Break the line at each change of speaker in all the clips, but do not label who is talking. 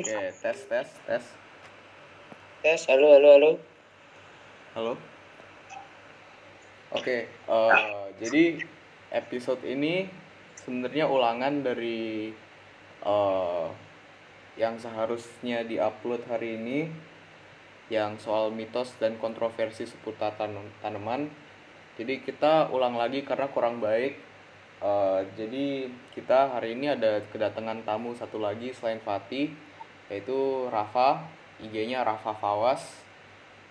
Oke, tes tes tes.
Tes, halo, halo, halo.
Halo. Oke, eh, jadi episode ini sebenarnya ulangan dari eh, yang seharusnya diupload hari ini yang soal mitos dan kontroversi seputar tan- tanaman. Jadi kita ulang lagi karena kurang baik. Eh, jadi kita hari ini ada kedatangan tamu satu lagi selain Fatih yaitu Rafa, IG-nya Rafa Fawas.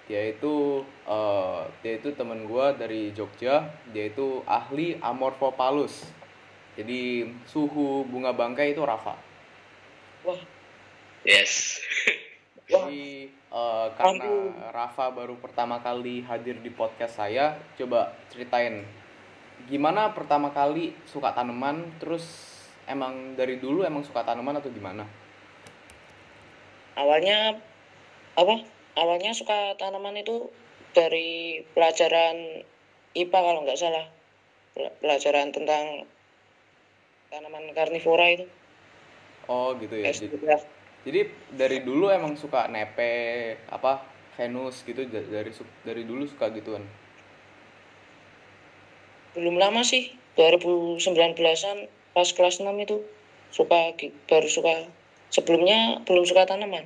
Dia itu eh, dia itu teman gua dari Jogja, dia itu ahli Amorphophallus. Jadi suhu bunga bangkai itu Rafa.
Wah,
Yes.
Jadi eh, karena Rafa baru pertama kali hadir di podcast saya, coba ceritain gimana pertama kali suka tanaman, terus emang dari dulu emang suka tanaman atau gimana?
Awalnya apa? Awalnya suka tanaman itu dari pelajaran IPA kalau nggak salah. Pel- Pelajaran tentang tanaman karnivora itu.
Oh gitu ya. Jadi, jadi dari dulu emang suka nepe apa Venus gitu da- dari dari dulu suka gituan.
Belum lama sih, 2019-an pas kelas 6 itu suka baru suka sebelumnya belum suka tanaman.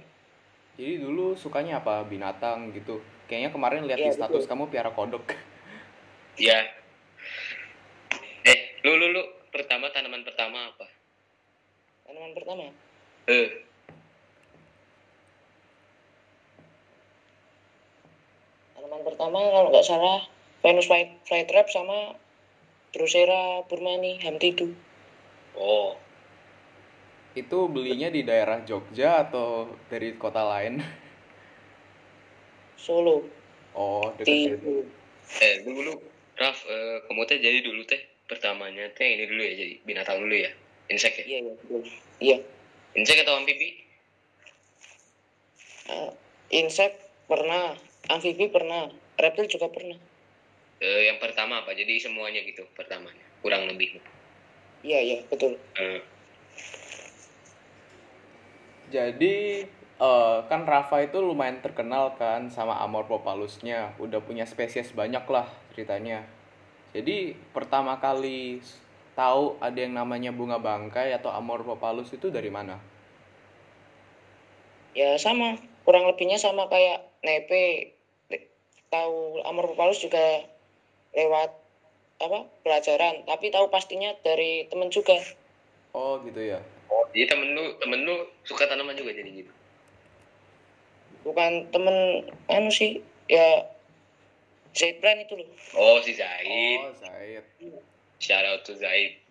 Jadi dulu sukanya apa binatang gitu. Kayaknya kemarin lihat di
Iya,
status
betul.
kamu piara kodok.
Ya. Eh, lu lu lu pertama tanaman pertama apa?
Tanaman pertama
Eh,
tanaman pertama kalau nggak salah Venus fly- flytrap sama Drosera burmani hamtidu
oh,
Itu belinya di daerah Jogja atau dari kota lain?
Solo.
Oh,
di
deket situ.
eh dulu lu Raf, eh, kamu teh jadi dulu teh. Pertamanya teh ini dulu ya jadi binatang dulu ya, insek ya.
iya iya betul. Iya.
Insek atau amfibi?
Eh, insek pernah. Amfibi pernah. Reptil juga pernah.
Eh, yang pertama apa? Jadi semuanya gitu pertamanya, kurang lebih.
iya iya betul.
Eh,
Jadi eh, kan Rafa itu lumayan terkenal kan sama Amorphophallusnya, udah punya spesies banyak lah ceritanya. Jadi pertama kali tahu ada yang namanya bunga bangkai atau Amorphophallus itu dari mana?
ya sama kurang lebihnya sama kayak nepe tahu amorphophallus juga lewat apa pelajaran tapi tahu pastinya dari temen juga
Oh gitu ya.
Oh, jadi temen lu temen lu suka tanaman juga jadi gitu.
bukan temen anu sih ya Zaid Brand itu loh
Oh, si Zaid.
Oh Zaid.
Shout out to Zaid.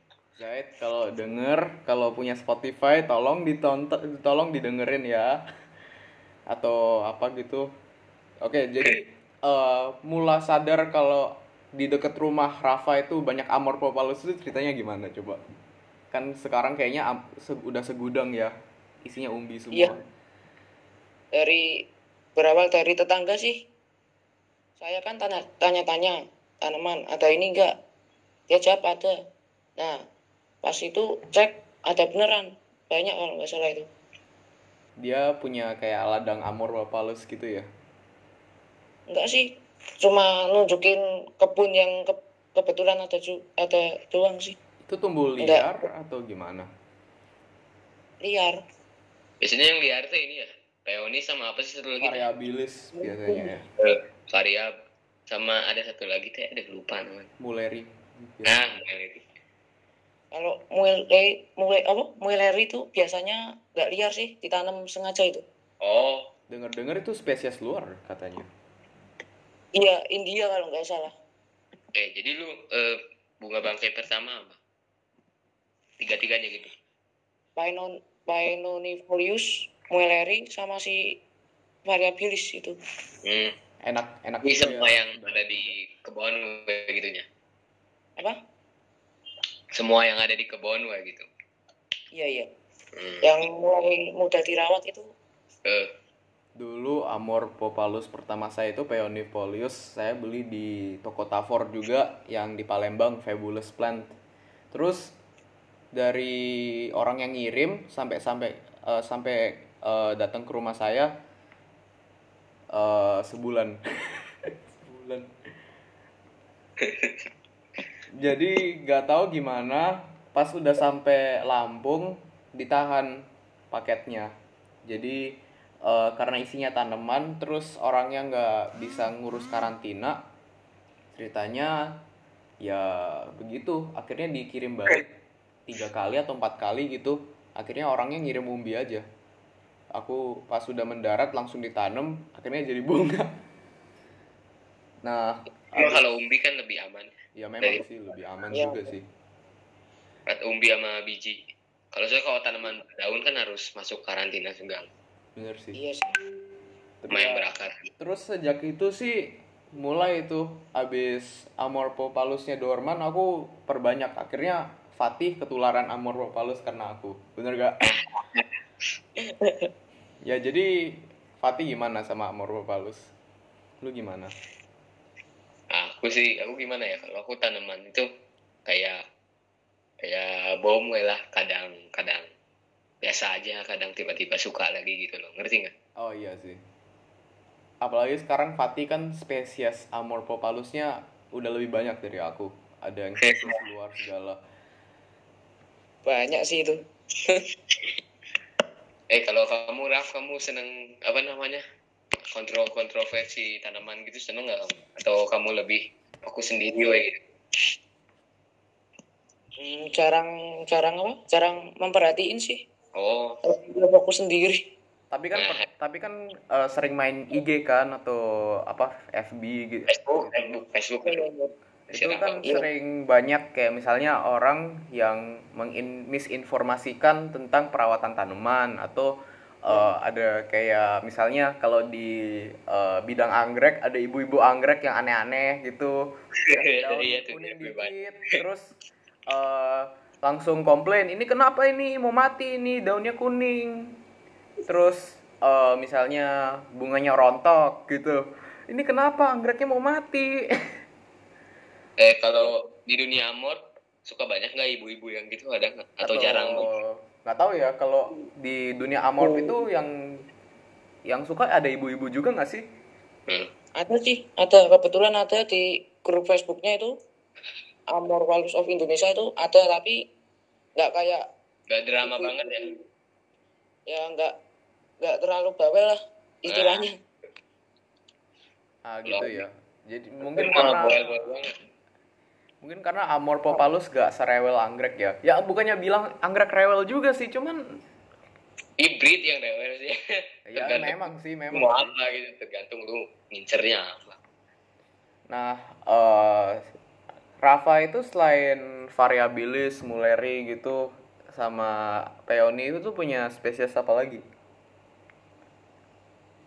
Zaid kalau denger kalau punya Spotify tolong ditonton tolong didengerin ya atau apa gitu oke jadi eh, mula sadar kalau di deket rumah Rafa itu banyak Amorphophallus itu ceritanya gimana coba kan sekarang kayaknya se- udah segudang ya isinya umbi semua.
Iya. dari berawal dari tetangga sih. Saya kan tanya tanya-tanya tanaman ada ini enggak dia jawab ada. Nah pas itu cek ada beneran. Banyak kalau nggak salah itu.
Dia punya kayak ladang Amorphophallus gitu ya?
Enggak sih. Cuma nunjukin kebun yang ke- kebetulan ada ju- ada doang sih
itu tumbuh liar atau gimana?
Liar.
Biasanya yang liar tuh ini ya, peoni sama apa sih satu lagi?
variabilis biasanya ya.
Eh, variab sama ada satu lagi teh ada lupa namanya.
muleri.
Nah, itu.
kalau mulai mulai apa? Mueleri itu biasanya nggak liar sih ditanam sengaja itu.
Oh,
dengar-dengar itu spesies luar katanya.
Iya India kalau nggak salah.
Eh jadi lu eh, bunga bangkai pertama apa? Tiga-tiganya gitu.
Painon Painonifolius, Mueleri sama si Variabilis itu.
Hmm.
enak enak
Ini
juga
semua
ya.
yang ada di kebun kayak gitunya.
Apa?
Semua yang ada di kebun kayak gitu.
Iya iya.
Hmm.
Yang mulai mudah dirawat itu
Eh,
Dulu Amorphophallus pertama saya itu Peonifolius saya beli di toko Tafor juga yang di Palembang Fabulous Plant. Terus dari orang yang ngirim sampai sampai eh, sampai eh, datang ke rumah saya eh, sebulan. Sebulan. Jadi nggak tahu gimana pas udah sampai Lampung ditahan paketnya. Jadi eh, karena isinya tanaman terus orangnya nggak bisa ngurus karantina ceritanya ya begitu. Akhirnya dikirim balik tiga kali atau empat kali gitu akhirnya orangnya ngirim umbi aja aku pas sudah mendarat langsung ditanam akhirnya jadi bunga nah
Cuma kalau umbi kan lebih aman.
ya memang sih lebih aman
Iya.
juga sih
At umbi sama biji. Kalau saya kalau tanaman daun kan harus masuk karantina segala.
bener sih
Iya sih.
Tapi
Lumayan
ya,
berakar.
terus sejak itu sih mulai itu abis Amorphopalusnya Dorman aku perbanyak akhirnya Fatih ketularan Amorphopalus karena aku bener gak? ya jadi Fatih gimana sama Amorphopalus? Lu gimana?
Aku sih, aku gimana ya? Kalau aku tanaman itu kayak kayak bom lah. Kadang-kadang biasa aja, kadang tiba-tiba suka lagi gitu loh. Ngerti nggak?
Oh iya sih. Apalagi sekarang Fatih kan spesies Amorphopalusnya udah lebih banyak dari aku. Ada yang khusus luar segala.
Banyak sih itu.
Eh kalau kamu Raf, kamu seneng apa namanya? Kontrol kontroversi tanaman gitu seneng nggak kamu? Atau kamu lebih fokus sendiri gitu?
Hmm, jarang jarang apa? Jarang memperhatiin sih.
Oh,
fokus sendiri.
Tapi kan tapi kan eh, sering main IG kan atau apa FB gitu.
Facebook, Facebook, Facebook.
Itu kan
Iya.
sering banyak kayak misalnya orang yang misinformasikan tentang perawatan tanaman atau eh, ada kayak misalnya kalau di eh, bidang anggrek ada ibu-ibu anggrek yang aneh-aneh gitu. Daun
Iya
kuning dikit terus eh, langsung komplain ini kenapa ini? Mau mati ini daunnya kuning. Terus eh, misalnya bunganya rontok gitu. Ini kenapa? Anggreknya mau mati
Eh kalau di dunia amor suka banyak nggak ibu-ibu yang gitu ada nggak? Atau jarang?
nggak tahu ya kalau di dunia amorf itu yang yang suka ada ibu-ibu juga nggak sih
Hmm.
Ada sih, ada kebetulan ada di grup Facebooknya itu Amor Walus of Indonesia itu ada tapi nggak kayak
Gak drama banget ya?
ya nggak nggak terlalu bawel lah istilahnya.
ah gitu ya jadi mungkin karena. Mungkin karena amorphophallus gak serewel anggrek ya ya bukannya bilang anggrek rewel juga sih cuman
Hybrid yang rewel sih.
ya
Tergantung
memang sih memang
mau apa gitu, tergantung lu ngincernya apa.
Nah, eh Rafa itu selain variabilis, muleri gitu, sama peony itu tuh punya spesies apa lagi?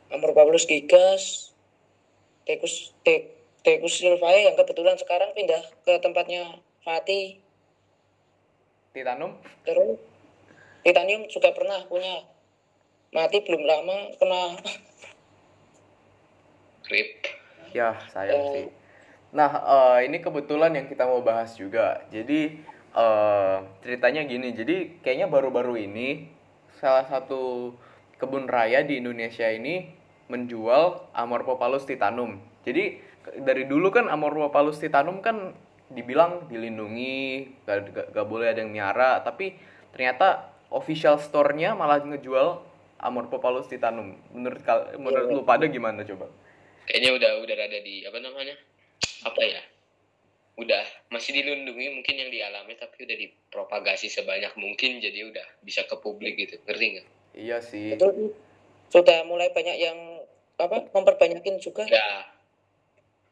Amor Pavlus gigas, Tekus Te, Tekus silvae yang kebetulan sekarang pindah ke tempatnya Fatih.
Titanum?
Terus Titanium juga pernah punya mati belum lama kena
Grip.
Ya, sayang sih. Nah, eh, ini kebetulan yang kita mau bahas juga. Jadi, eh ceritanya gini. Jadi, kayaknya baru-baru ini salah satu kebun raya di Indonesia ini menjual Amorphophallus titanum. Jadi, dari dulu kan Amorphophallus titanum kan dibilang dilindungi, gak, gak, gak boleh ada yang miara, tapi ternyata official store-nya malah ngejual Amorphophallus titanum. Menurut kal- menurut lu pada gimana coba?
Kayaknya udah udah ada di apa namanya? Apa ya? Udah masih dilindungi mungkin yang dialami tapi udah dipropagasi sebanyak mungkin jadi udah bisa ke publik gitu. Ngerti nggak?
Iya sih.
itu sudah mulai banyak yang apa memperbanyakin juga.
Udah.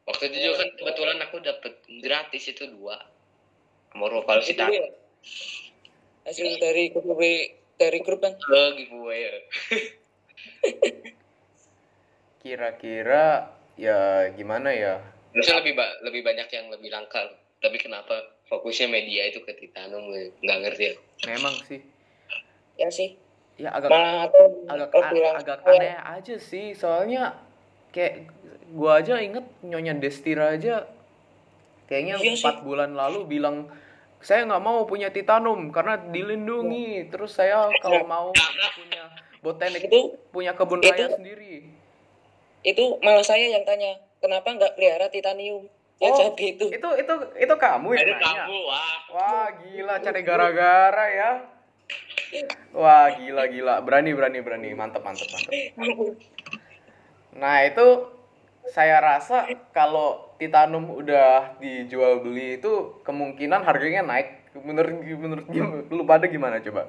Waktu itu juga kan kebetulan aku dapet gratis itu dua.
Itu ya. Hasil dari grup dari grup kan.
ke giveaway.
Kira-kira ya gimana ya?
Harusnya lebih ba- lebih banyak yang lebih langka. Tapi kenapa fokusnya media itu ke titanum? Nggak ngerti aku.
Memang sih.
Ya sih.
Ya agak
Malah
agak
lebih
a-
lang-
agak aneh aja sih. Soalnya kayak gua aja inget nyonya Destira aja kayaknya
Iya sih.
empat bulan lalu bilang saya nggak mau punya titanum karena dilindungi. Terus saya kalau mau punya botanik
Itu-
punya kebun
itu-
raya sendiri
Itu malah saya yang tanya, kenapa nggak pelihara titanium? Dia
Oh,
jawab gitu.
itu itu itu kamu yang
Itu
nanya
kamu, wah.
wah gila cari gara-gara ya wah gila gila berani berani berani mantep mantep mantep Nah itu saya rasa kalau titanum udah dijual beli itu kemungkinan harganya naik. Menurut menurut lu pada gimana coba?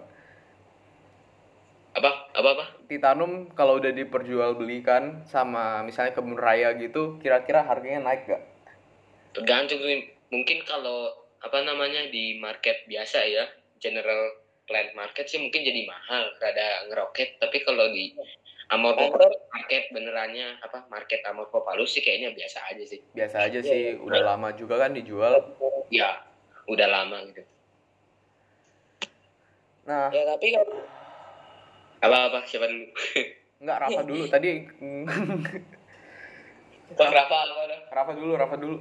Apa? Apa apa?
Titanum kalau udah diperjualbelikan sama misalnya kebun raya gitu, kira-kira harganya naik gak?
Tergantung. Mungkin kalau apa namanya di market biasa ya, general plant market sih mungkin jadi mahal, rada ngeroket. Tapi kalau di Amorphopalus market benerannya apa market Amorphopalus sih kayaknya biasa aja sih.
Biasa aja sih, udah lama juga kan dijual.
Ya, udah lama gitu.
Nah,
Ya tapi kalau
Apa apa siapa dulu?
nggak Rafa dulu tadi.
Kok Rafa apa?
Rafa dulu, Rafa dulu.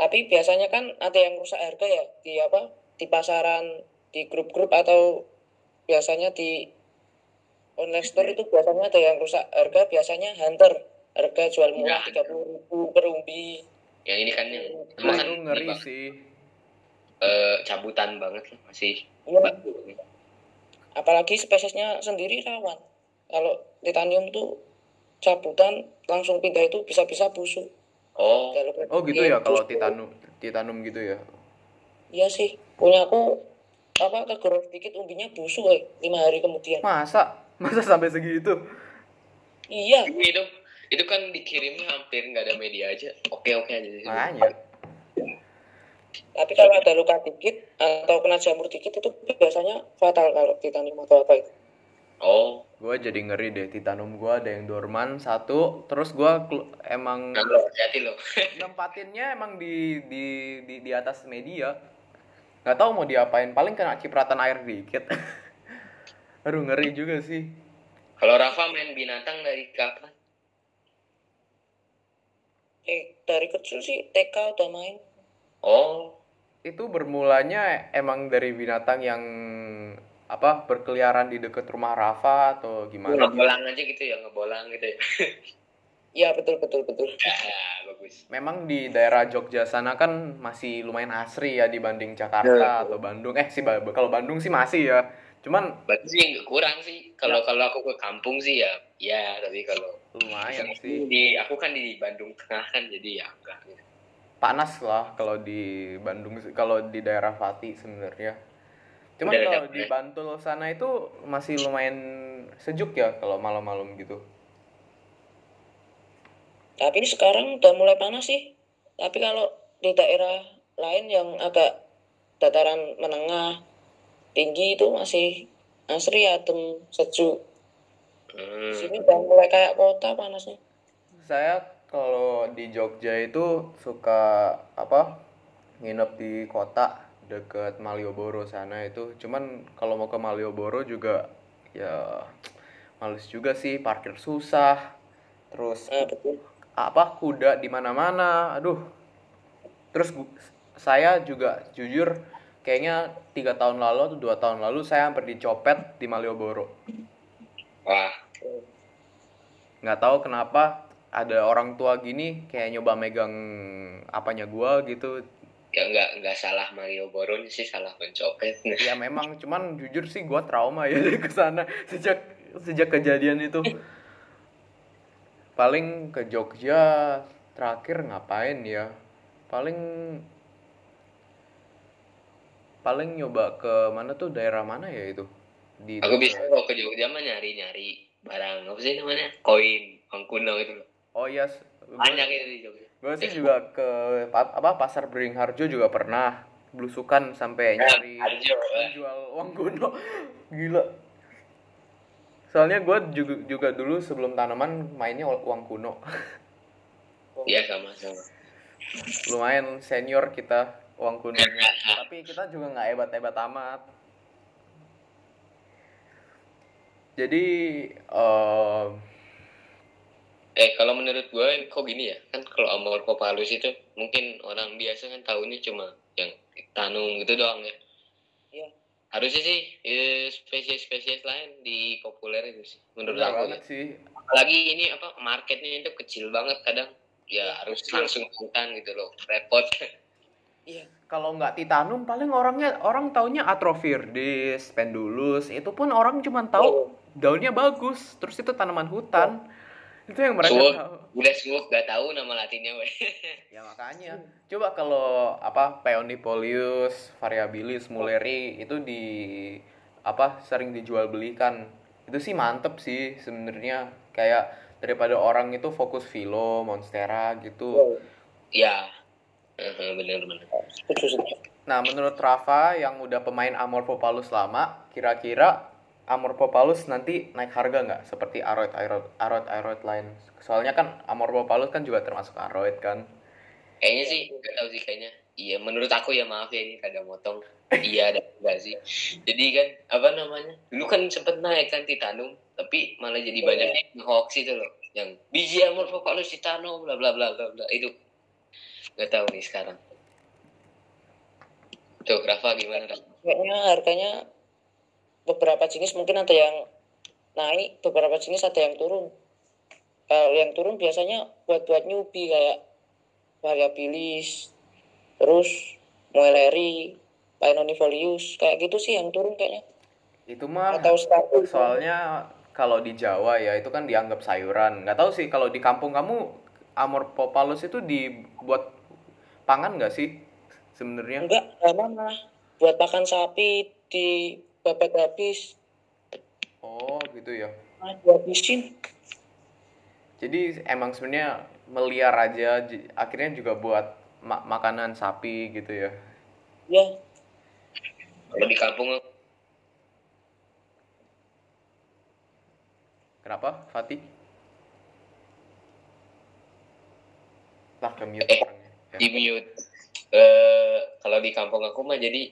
tapi biasanya kan ada yang rusak harga ya di apa di pasaran di grup-grup atau biasanya di online store itu biasanya ada yang rusak harga biasanya hunter harga jual murah
Ya.
tiga puluh ribu per umbi
Yang ini kan yang kan
itu ngeri
ini,
sih.
eh, cabutan banget lah masih.
Iya. apalagi spesiesnya sendiri rawan kalau titanium tuh cabutan langsung pindah itu bisa-bisa busuk
Oh,
Kalau
Oh gitu
iya,
ya kalau
busuk.
titanum, titanum gitu ya.
iya sih punya aku apa kegorok dikit umbinya busuk eh lima hari kemudian
Masa? Masa sampai segitu?
iya
itu itu kan dikirimnya hampir nggak ada media aja. Oke oke aja sih.
Makanya.
Tapi kalau ada luka dikit atau kena jamur dikit itu biasanya fatal kalau titanium atau apa itu.
Oh,
Gue jadi ngeri deh titanum gue ada yang dorman satu, terus gue emang
hati lo.
nempatinnya emang di di di, di atas media. Nggak tahu mau diapain, paling kena cipratan air dikit. Aduh ngeri juga sih.
Kalau Rafa main binatang dari kapan?
Eh dari kecil sih TK udah main.
Oh,
Itu bermulanya emang dari binatang yang apa berkeliaran di dekat rumah Rafa atau gimana?
ngebolang aja gitu ya, ngebolang gitu ya.
Iya betul betul betul.
ya, bagus.
Memang di daerah Jogja sana kan masih lumayan asri ya dibanding Jakarta atau Bandung. Eh sih kalau Bandung sih masih ya. Cuman
Berarti sih nggak kurang sih. Kalau kalau aku ke kampung sih ya, ya. Tapi kalau
lumayan sih.
di aku kan di Bandung Tengah kan jadi ya enggak. gitu.
Panas lah kalau di Bandung kalau di daerah Pati sebenarnya. Cuman
Udah
kalau di Bantul sana itu masih lumayan sejuk ya kalau malam-malam gitu.
Tapi sekarang udah mulai panas sih. Tapi kalau di daerah lain yang agak dataran menengah tinggi itu masih asri adem sejuk.
Hmm.
Sini udah mulai kayak kota panasnya.
Saya kalau di Jogja itu suka apa? nginep di kota deket Malioboro sana itu. Cuman kalau mau ke Malioboro juga ya males juga sih, parkir susah. Terus
Nah betul.
apa kuda di mana-mana aduh terus saya juga jujur kayaknya tiga tahun lalu atau dua tahun lalu saya hampir dicopet di Malioboro.
Wah,
nggak tahu kenapa ada orang tua gini kayak nyoba megang apanya gua gitu.
Ya nggak nggak salah Mario Boron sih salah mencopet.
ya memang. Cuman jujur sih gua trauma ya dari ke sana sejak sejak kejadian itu. Paling ke Jogja terakhir ngapain ya? Paling paling nyoba ke mana tuh daerah mana ya itu? Di
Aku bisa kalau ke Jogja mah nyari nyari barang. Apa sih namanya? Koin uang kuno itu. Loh.
oh iya s-
banyak itu di Jogja.
gue sih juga ke pa- apa pasar Beringharjo juga pernah. Belusukan sampai nyari
Harjo, eh.
jual uang kuno. Gila. Soalnya gue juga juga dulu sebelum tanaman mainnya uang kuno.
Iya sama sama.
lumayan senior kita uang kunonya tapi kita juga nggak hebat hebat amat. Jadi em,
Eh kalau menurut gue kok gini ya? Kan kalau Amorphopalus itu mungkin orang biasa kan tahunya cuma yang tanum gitu doang ya.
Iya.
harusnya sih eh, spesies-spesies lain di populer itu sih menurut aku
banget
ya.
sih.
Apalagi ini apa marketnya itu kecil banget kadang. Ya harus langsung hutan gitu loh repot
Iya.
kalau nggak titanum paling orangnya orang taunya atrofirdis pendulus itu pun orang cuma tahu daunnya bagus terus itu tanaman hutan. Itu yang mereka
Suwuk.
tahu
udah semua gak tahu nama latinnya
ya makanya. Coba kalau apa peonipolius variabilis mulleri itu di apa sering dijual belikan itu sih mantep sih sebenarnya. Kayak daripada orang itu fokus philo monstera gitu.
Ya
Setuju.
Nah, menurut Rafa yang udah pemain Amorphopalus lama, kira-kira Amorphopalus nanti naik harga nggak? Seperti aroid aroid aroid aroid lain. Soalnya kan Amorphopalus kan juga termasuk aroid kan.
kayaknya sih gak tahu sih kayaknya iya menurut aku ya maaf ya ini kadang motong iya ada enggak sih jadi kan apa namanya dulu kan sempet naik kan titanum tapi malah jadi banyak yang hoax itu loh yang biji amorphopalus titanum bla bla bla bla bla itu gak tahu nih sekarang tuh Rafa gimana Rafa
Kayaknya harganya beberapa jenis mungkin ada yang naik, beberapa jenis ada yang turun. Kalau yang turun biasanya buat-buat newbie kayak variabilis, terus mueleri, paenonifolius, kayak gitu sih yang turun kayaknya.
Itu mah
Atau status.
soalnya kalau di Jawa ya itu kan dianggap sayuran. Nggak tahu sih kalau di kampung kamu Amorphopalus itu dibuat pangan nggak sih sebenarnya?
Enggak, malah buat pakan sapi di bebek habis,
Oh, gitu ya.
malah dihabisin.
Jadi emang sebenarnya meliar aja akhirnya juga buat ma- makanan sapi gitu ya.
Ya,
kalau di kampung
Kenapa, Fatih? Lah
Eh.
Ya.
Di mute eh kalau di kampung aku mah jadi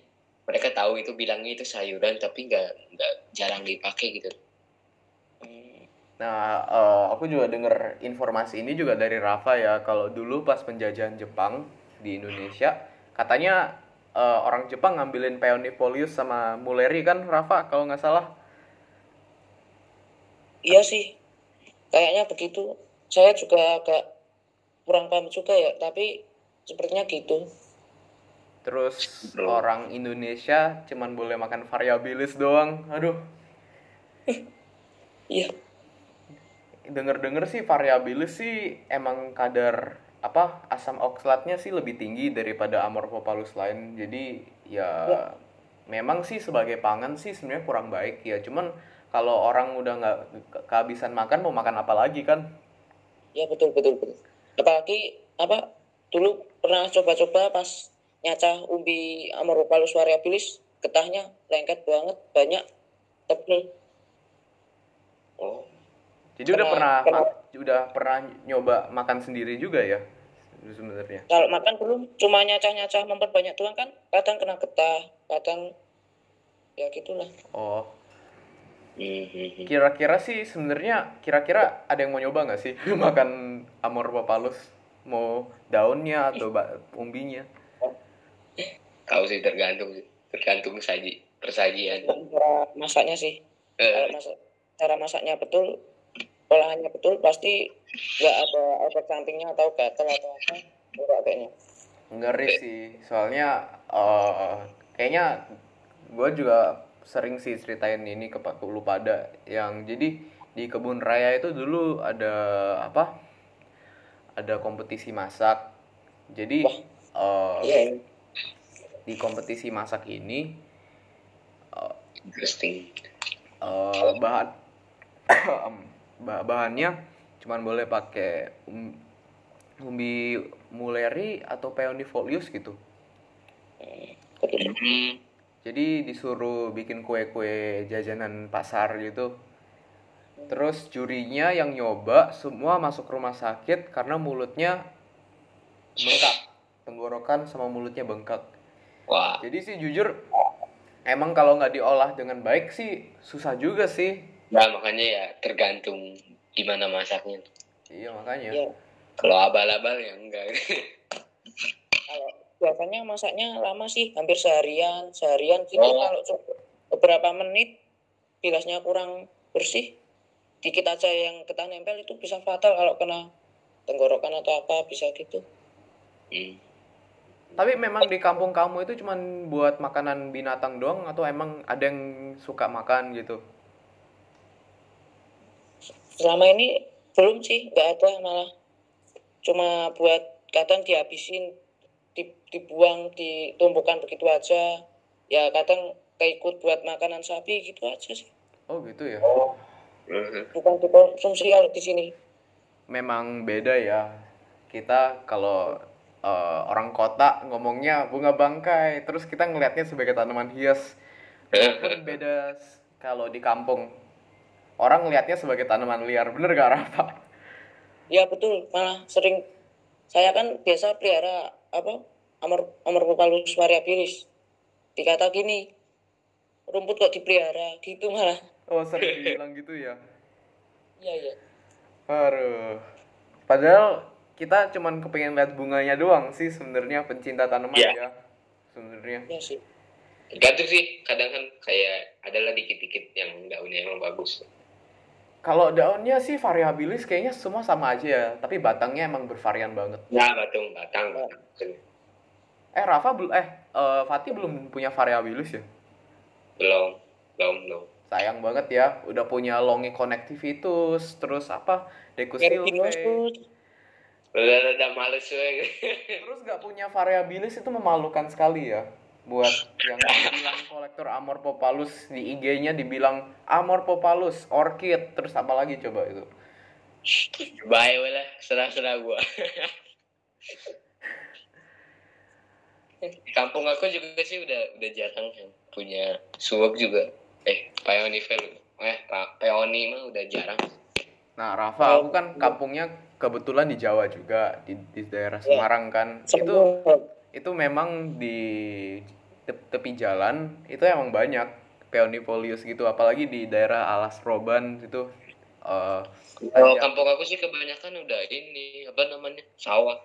mereka tahu itu bilangnya itu sayuran tapi nggak nggak jarang dipakai gitu
Nah, eh, aku juga denger informasi ini juga dari Rafa ya. Kalau dulu pas penjajahan Jepang di Indonesia, katanya eh, orang Jepang ngambilin Peonifolius sama Muleri kan, Rafa kalau nggak salah.
iya sih. Kayaknya begitu. Saya juga agak kurang paham juga ya, tapi sepertinya gitu.
Terus
Bro.
orang Indonesia cuman boleh makan variabilis doang. Aduh,
Iya,
denger-denger sih variabilis sih emang kadar apa asam oksalatnya sih lebih tinggi daripada Amorphopalus lain. Jadi ya memang sih sebagai pangan sih sebenarnya kurang baik ya. Cuman kalau orang udah nggak ke- kehabisan makan mau makan apa lagi kan?
ya betul betul betul. Apalagi apa dulu pernah coba-coba pas nyacah umbi Amorphopalus variabilis, getahnya lengket banget, banyak, tebel.
oh
Jadi udah pernah
Pernah-
udah pernah nyoba makan sendiri juga ya sebenarnya.
Kalau makan belum cuma nyacah-nyacah memperbanyak tuang kan, kadang kena getah, kadang ya gitulah.
Oh,
Mhm.
kira-kira sih sebenarnya kira-kira ada yang mau nyoba nggak sih makan Amorphopalus? Mau daunnya atau ba- umbinya?
tahu sih tergantung tergantung saji persajian
Cara masaknya sih. Kalau
eh,
masak, cara masaknya betul, olahannya betul, pasti nggak ada efek sampingnya atau gatal atau apa. Enggak kayaknya.
Ngeri sih, soalnya eh kayaknya gue juga sering sih ceritain ini ke pak lu pada yang jadi di kebun raya itu dulu ada apa? Ada kompetisi masak. Jadi eh,
Iya,
di kompetisi masak ini
interesting
eh, bahan bah- bahannya cuman boleh pakai um- umbi muleri atau peonifolius gitu.
Hmm,
Jadi disuruh bikin kue-kue jajanan pasar gitu. Terus jurinya yang nyoba semua masuk rumah sakit karena mulutnya bengkak. Tenggorokan sama mulutnya bengkak.
wah
Jadi sih jujur emang kalau nggak diolah dengan baik sih susah juga sih.
nah makanya ya tergantung gimana masaknya
Iya makanya.
Iya.
kalau abal-abal ya enggak
Kalau biasanya masaknya lama sih, hampir seharian, seharian gitu
Oh.
kalau beberapa menit bilasnya kurang bersih dikit aja yang getah nempel itu bisa fatal kalau kena tenggorokan atau apa bisa gitu
Hmm.
Tapi memang di kampung kamu itu cuman buat makanan binatang doang atau emang ada yang suka makan gitu?
selama ini belum sih nggak ada malah cuma buat kadang dihabisin di- dibuang ditumpukan begitu aja ya kadang keikut buat makanan sapi gitu aja sih
Oh gitu ya.
Mhm.
Bukan dikonsumsi kalau di sini
Memang beda ya. Kita kalau eh, orang kota ngomongnya bunga bangkai, terus kita ngelihatnya sebagai tanaman hias. Walaupun beda kalau di kampung. Orang ngelihatnya sebagai tanaman liar, bener gak Rafa?
ya betul malah sering saya kan biasa pelihara apa amor amorphophallus variabilis dikata gini rumput kok dipelihara gitu malah
Oh sering dibilang gitu ya.
iya iya
Aduh. Padahal kita cuman kepengen lihat bunganya doang sih sebenarnya pencinta tanaman
Iya.
ya. Sebenarnya.
iya sih
Tergantung sih, kadang kan kayak adalah dikit-dikit yang daunnya emang bagus.
Kalau daunnya sih variabilis kayaknya semua sama aja ya, tapi batangnya emang bervarian banget.
Nah, batung, batang, batang.
Eh Rafa belum eh eh, Fatih belum punya variabilis ya?
Belum, belum, belum.
Sayang banget ya, udah punya longi connectivitus, terus apa? Decusilve.
Erkinus
Udah udah males gue.
Terus nggak punya variabilis itu memalukan sekali ya. Buat yang bilang kolektor Amorphopalus di IG-nya dibilang Amorphopalus, orchid, terus apa lagi coba itu?
Bye lah, serah-serah gua. Di kampung aku juga sih udah udah jarang yang punya suwak juga. Eh, peony vel. Eh, peony mah udah jarang.
Nah, Rafa, aku kan kampungnya kebetulan di Jawa juga, di, di daerah Semarang kan. Itu
semua
itu memang di te- tepi jalan itu emang banyak peonifolius gitu, apalagi di daerah Alas Roban itu eh
Kalau kampung aku sih kebanyakan udah ini apa namanya sawah.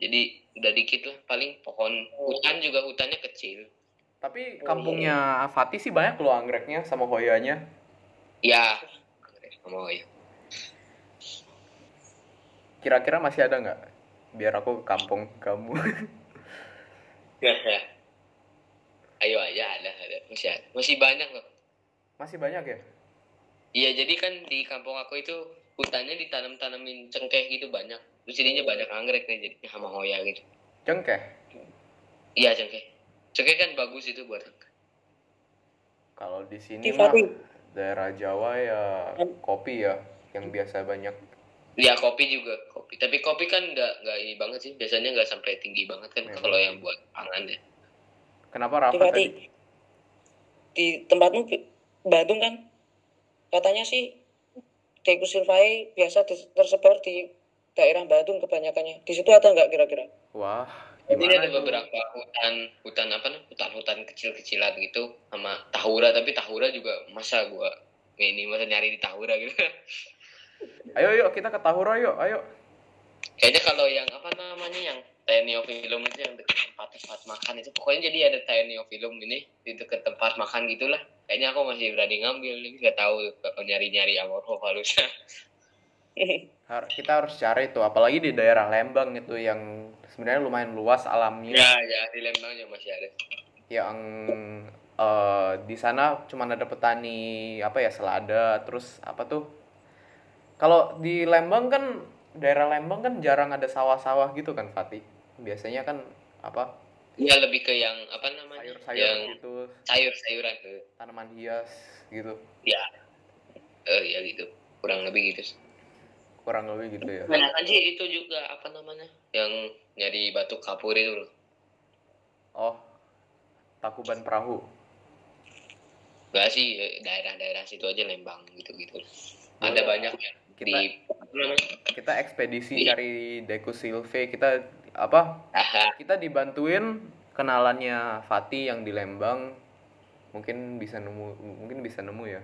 Jadi udah dikit lah, paling pohon hutan juga hutannya kecil.
Tapi kampungnya Fatih sih banyak loh anggreknya sama hoyanya.
Ya, mau ya.
Kira-kira masih ada nggak? Biar aku ke kampung kamu.
Ayo aja ada ada masih ada. masih banyak loh.
masih banyak ya?
Iya jadi kan di kampung aku itu hutannya ditanam-tanamin cengkeh gitu banyak. Terus jadinya banyak anggrek nih jadinya sama hoya gitu.
Cengkeh.
Iya cengkeh. Cengkeh kan bagus itu buat.
Kalau di sini mah daerah Jawa ya kopi ya yang biasa banyak.
Iya kopi juga kopi. Tapi kopi kan nggak nggak ini banget sih. Biasanya nggak sampai tinggi banget kan
Memang.
kalau yang buat pangan ya.
Kenapa Rafa
Tiba
tadi?
di tempatmu Bandung kan katanya sih Decusilvae biasa dis- tersebar di daerah Bandung kebanyakannya di situ ada nggak kira-kira
Wah,
Jadi
gimana
ada beberapa hutan hutan apa nih hutan-hutan kecil-kecilan gitu sama tahura tapi tahura juga masa gua ini masa nyari di tahura gitu.
Ayo yuk kita ke Tahura yuk, ayo.
Kayaknya kalau yang apa namanya yang Teniofilum itu yang dekat tempat-tempat makan itu pokoknya jadi ada Teniofilum ini di dekat tempat makan gitulah. Kayaknya aku masih berani ngambil nggak tahu kalau nyari-nyari Amorphophallus.
Har- Kita harus cari tuh, apalagi di daerah Lembang itu yang sebenarnya lumayan luas alamnya.
ya ya di Lembang juga masih ada.
Yang eh, di sana cuma ada petani apa ya selada, terus apa tuh? Kalau di Lembang kan daerah Lembang kan jarang ada sawah-sawah gitu kan, Fatih. Biasanya kan apa?
Iya lebih ke yang apa namanya yang
Sayur-sayuran gitu,
sayur-sayuran ke
tanaman hias gitu.
ya eh ya gitu kurang lebih gitu.
Kurang lebih gitu ya.
Kebanyakan sih itu juga apa namanya yang nyari batu kapur itu loh.
Oh, Takuban Perahu.
Enggak sih eh, daerah-daerah situ aja Lembang gitu-gitu. Ada
Boleh.
banyak ya
Kita
di
kita ekspedisi cari Decusilve, kita apa?
Aha.
Kita dibantuin kenalannya Fatih yang di Lembang. Mungkin bisa nemu mungkin bisa nemu ya.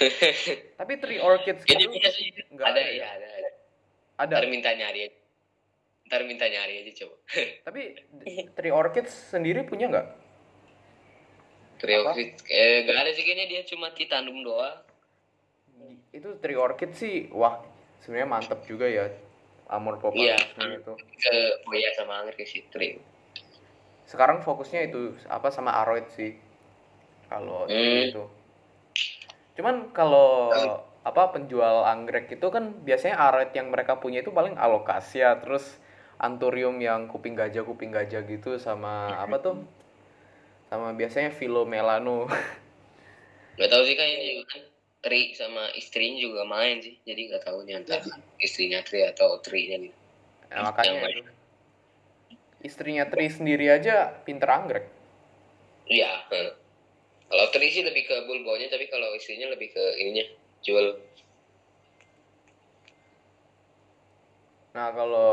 Tapi tree orchids gitu nggak
ada
ada
ya
ya?
ada. ada.
ada.
Ntar minta nyari aja. Ntar minta nyari aja coba.
Tapi tree orchids sendiri punya nggak?
Triorchid eh gak ada sih kayaknya dia cuma titanium doang
itu Triorchid sih wah sebenarnya mantep juga ya Amor
Iya.
Populus itu
ke Boya sama anggrek sih Tri
sekarang fokusnya itu apa sama Aroid sih kalau
Hmm.
itu cuman kalau apa penjual anggrek itu kan biasanya Aroid yang mereka punya itu paling alokasia terus anturium yang kuping gajah kuping gajah gitu sama apa tuh? Sama biasanya Philomelano
Gak tahu sih kayaknya juga kan Tri sama istrinya juga main sih. Jadi gak tahu nih antara istrinya Tri atau Tri nya gitu
Nah, makanya
Yang
itu. istrinya Tri sendiri aja pinter anggrek.
Iya. Kalau Tri sih lebih ke bulbonya tapi kalau istrinya lebih ke ininya jual
nah kalau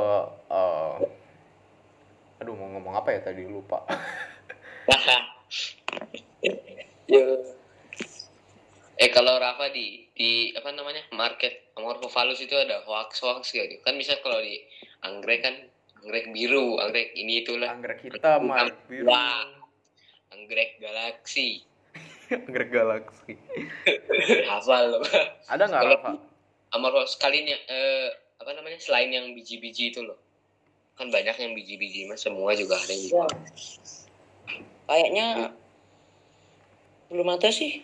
eh, aduh mau ngomong apa ya tadi? Lupa.
Eh kalau Rafa di di apa namanya market Amorphophallus itu ada hoax hoax gitu? Kan bisa kalau di anggrek kan anggrek biru anggrek ini itulah.
Anggrek hitam
Bukan.
anggrek biru.
Anggrek galaksi
anggrek galaksi
hafal loh
ada nggak
Kalau-
Rafa
Amorphous sekalian yang eh, apa namanya selain yang biji-biji itu loh kan banyak yang biji-biji mas semua juga ada yang
Ya.
jual.
Kayaknya belum ada sih.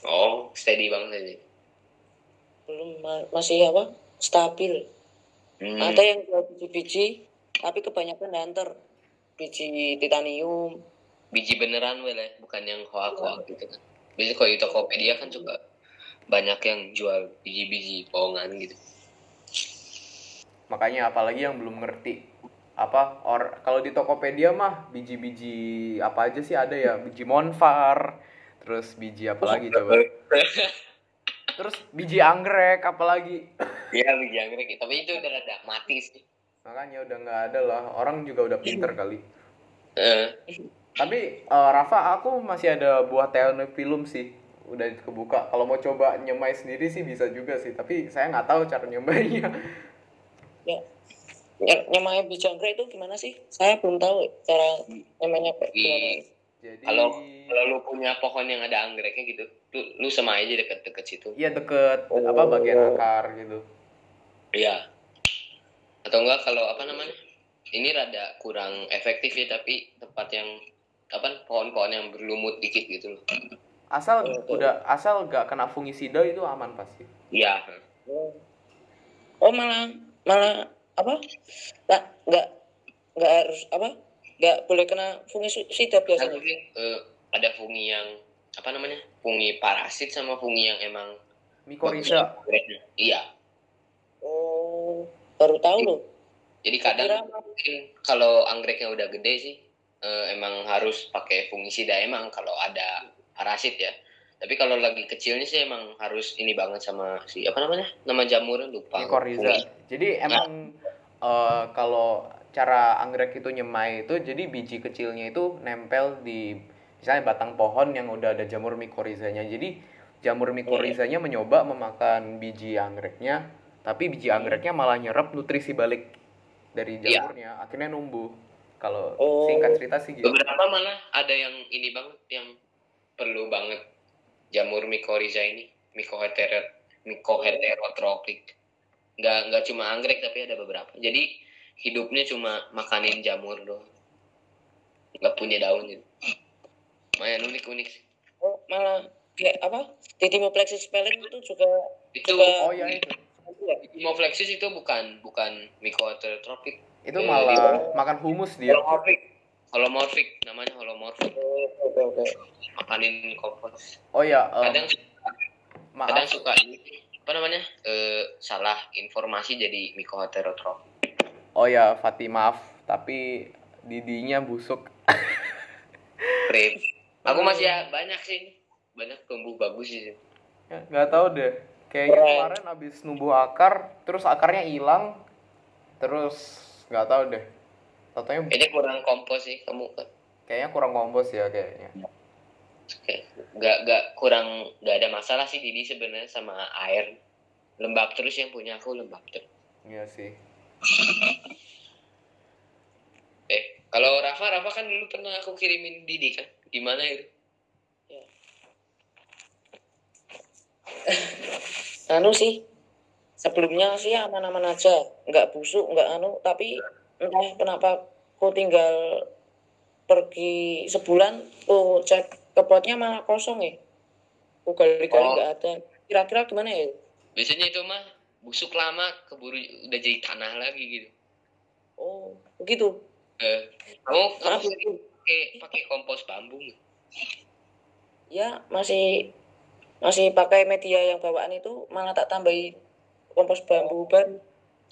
oh steady banget aja
Belum ma- masih apa? Stabil.
Hmm.
Ada yang jual biji-biji, tapi kebanyakan hunter. Biji titanium.
Biji beneran well ya. Bukan yang hoax hoax gitu kan. Biasanya kalau di Tokopedia kan juga banyak yang jual biji-biji bohongan gitu.
Makanya apalagi yang belum ngerti apa or kalau di Tokopedia mah biji-biji apa aja sih? Ada ya biji monfar terus biji apa lagi coba? Terus biji anggrek apalagi?
Iya biji anggrek. Tapi itu udah rada mati sih.
Makanya udah nggak ada lah. Orang juga udah pinter kali.
Eh,
tapi eh, Rafa aku masih ada buah teonifilum sih udah kebuka kalau mau coba nyemai sendiri sih bisa juga sih tapi saya nggak tahu cara nyemainya
Ya. Ny- Nyamanya biji anggrek itu gimana sih? Saya belum tahu cara
di
gimana.
jadi
kalau kalau lu punya pohon yang ada anggreknya gitu lu, lu sama aja deket-deket situ
iya deket apa bagian akar gitu
Iya. Atau enggak kalau apa namanya? Ini rada kurang efektif ya tapi tempat yang apa pohon-pohon yang berlumut dikit gitu loh.
asal udah asal nggak kena fungisida itu aman pasti
Iya.
Oh malah malah apa? Nggak nggak nggak harus apa? Nggak boleh kena fungisida
Nah,
biasanya.
mungkin eh, ada fungi yang apa namanya? Fungi parasit sama fungi yang emang Anggreknya. Iya.
Oh baru tahu loh.
Jadi kadang mungkin kalau anggreknya udah gede sih eh, emang harus pakai fungisida emang kalau ada parasit ya. Tapi kalau lagi kecilnya sih emang harus ini banget sama si apa namanya? Nama jamurnya lupa. Fungi.
jadi emang eh, kalau cara anggrek itu nyemai itu jadi biji kecilnya itu nempel di misalnya batang pohon yang udah ada jamur mycorrhizanya jadi jamur mycorrhizanya mencoba memakan biji anggreknya tapi biji anggreknya malah nyerap nutrisi balik dari
Iya.
jamurnya akhirnya numbuh kalau
Oh.
singkat cerita sih gitu
Beberapa malah ada yang ini banget yang perlu banget jamur mycorrhiza ini, mycoheter mycoheterotrophic. Nggak nggak cuma anggrek tapi ada beberapa. Jadi hidupnya cuma makanin jamur doang. Nggak punya daun gitu. Lumayan unik unik. sih.
Oh malah kayak apa? Titimoplexis spelling itu juga
Itu
Juga-
oh ya itu
Hemoflexis itu bukan bukan mycoheterotrophic.
Itu malah makan humus dia.
Holomorphic. Holomorphic namanya holomorphic.
oke oke.
Makanin kompos.
oh ya em,
Kadang
maaf.
kadang suka ini apa namanya? Eh, salah informasi jadi mycoheterotrof
oh ya Fatih maaf. Tapi didinya busuk.
Prep. aku masih ya banyak sih. Banyak tumbuh bagus sih.
Ya, nggak tahu deh. Kayaknya kemarin abis numbuh akar terus akarnya hilang. Terus nggak tahu deh Katanya
kayaknya kurang kompos sih kamu
kayaknya kurang kompos ya kayaknya
iya. Oke, nggak nggak kurang nggak ada masalah sih Didi sebenarnya sama air lembab terus yang punya aku lembab terus.
Iya sih.
eh, kalau Rafa, Rafa kan dulu pernah aku kirimin Didi kan? Gimana itu? Ya?
anu sih sebelumnya sih aman-aman aja. Nggak busuk nggak anu. Tapi entah kenapa aku tinggal pergi sebulan aku cek kebotnya malah kosong ya. Aku gali-gali
Oh.
nggak ada. Kira-kira gimana ya?
Biasanya itu mah busuk lama keburu udah jadi tanah lagi gitu.
Oh begitu?
Eh, kamu kamu pakai pakai kompos bambu nggak?
ya masih masih pakai media yang bawaan itu malah tak tambahi kompos bambu baru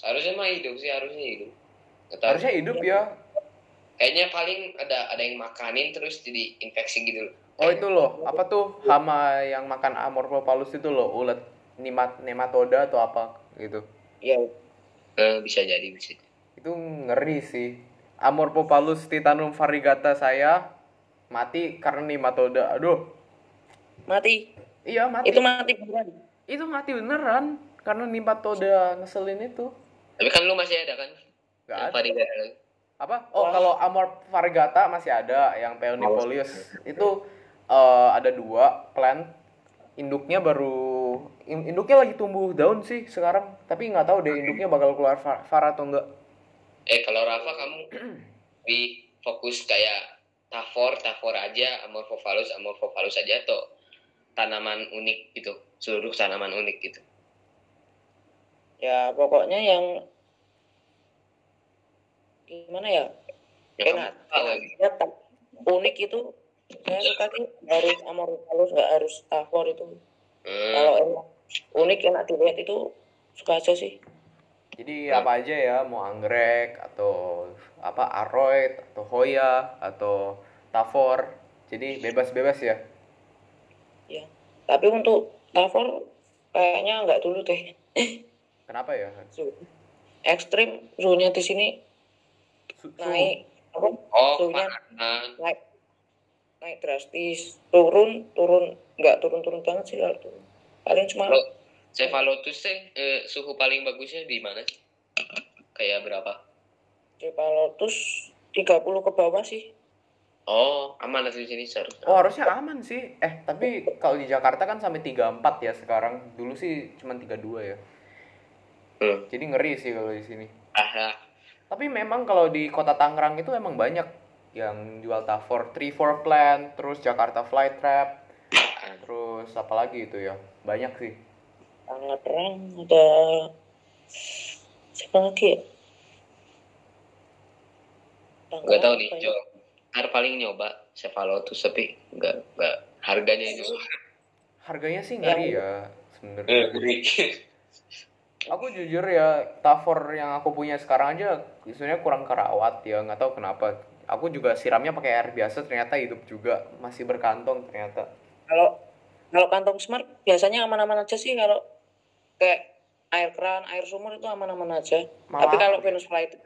harusnya mah hidup sih harusnya hidup tahu.
Harusnya hidup ya.
kayaknya paling ada ada yang makanin terus jadi infeksi gitu loh
Oh itu loh, apa tuh hama yang makan Amorphophallus itu loh, ulet nemat nematoda atau apa gitu.
ya
Eh, bisa jadi bisa jadi.
Itu ngeri sih. Amorphophallus titanum variegata saya mati karena nematoda. Aduh,
mati
iya mati.
itu mati beneran
Itu mati beneran karena nematoda ngeselin itu.
tapi kan lu masih ada kan
Gak
Yang
ada.
varigata lu.
Apa? Oh,
Wah.
kalau Amor variegata masih ada, yang Peonifolius itu eh, ada dua plant. Induknya baru in- induknya lagi tumbuh daun sih sekarang, tapi nggak tahu deh induknya bakal keluar var, var atau enggak.
eh kalau Rafa kamu di fokus kayak tafor tafor aja amorphophallus amorphophallus aja atau tanaman unik gitu seluruh tanaman unik gitu
ya pokoknya yang gimana ya? Enak.
suka
enak unik itu saya suka sih harus amorphalus nggak harus tavor itu.
Hmm,
kalau enak unik enak dilihat itu suka aja sih.
Jadi apa aja ya, mau anggrek atau apa aroid atau hoya atau tavor. Jadi bebas-bebas ya.
ya. Tapi untuk tavor kayaknya nggak dulu deh
Kenapa ya?
Suhu- ekstrim suhunya di sini
Su-
naik apa?
Oh
suhunya
panasan
naik naik drastis. Turun turun nggak turun turun banget sih kalau turun. Paling cuma
kalau cephalotus teh eh, suhu paling bagusnya di mana sih? Kayak berapa?
Cephalotus 30 ke bawah sih.
Oh aman di sini seharusnya.
Oh harusnya aman sih. Eh tapi kalau di Jakarta kan sampai 34 ya sekarang. Dulu sih cuma 32 ya.
Hmm.
Jadi ngeri sih kalau di sini.
ah
Tapi memang kalau di kota Tangerang itu emang banyak yang jual tavor, tree for plant, terus Jakarta flytrap, terus apa lagi itu ya? Banyak sih.
Tangerang ada siapa lagi ya
nggak tahu nih coba Har paling nyoba cephalotus tapi nggak nggak harganya itu
Harganya sih ngeri ya sebenarnya.
Eh, ngeri.
Aku jujur ya, tavor yang aku punya sekarang aja sebenarnya kurang kerawat ya, nggak tahu kenapa. Aku juga siramnya pakai air biasa, ternyata hidup juga masih berkantong ternyata.
kalau kalau kantong smart biasanya aman-aman aja sih kalau kayak air keran air sumur itu aman-aman aja
Malah-
tapi kalau Venus flytrap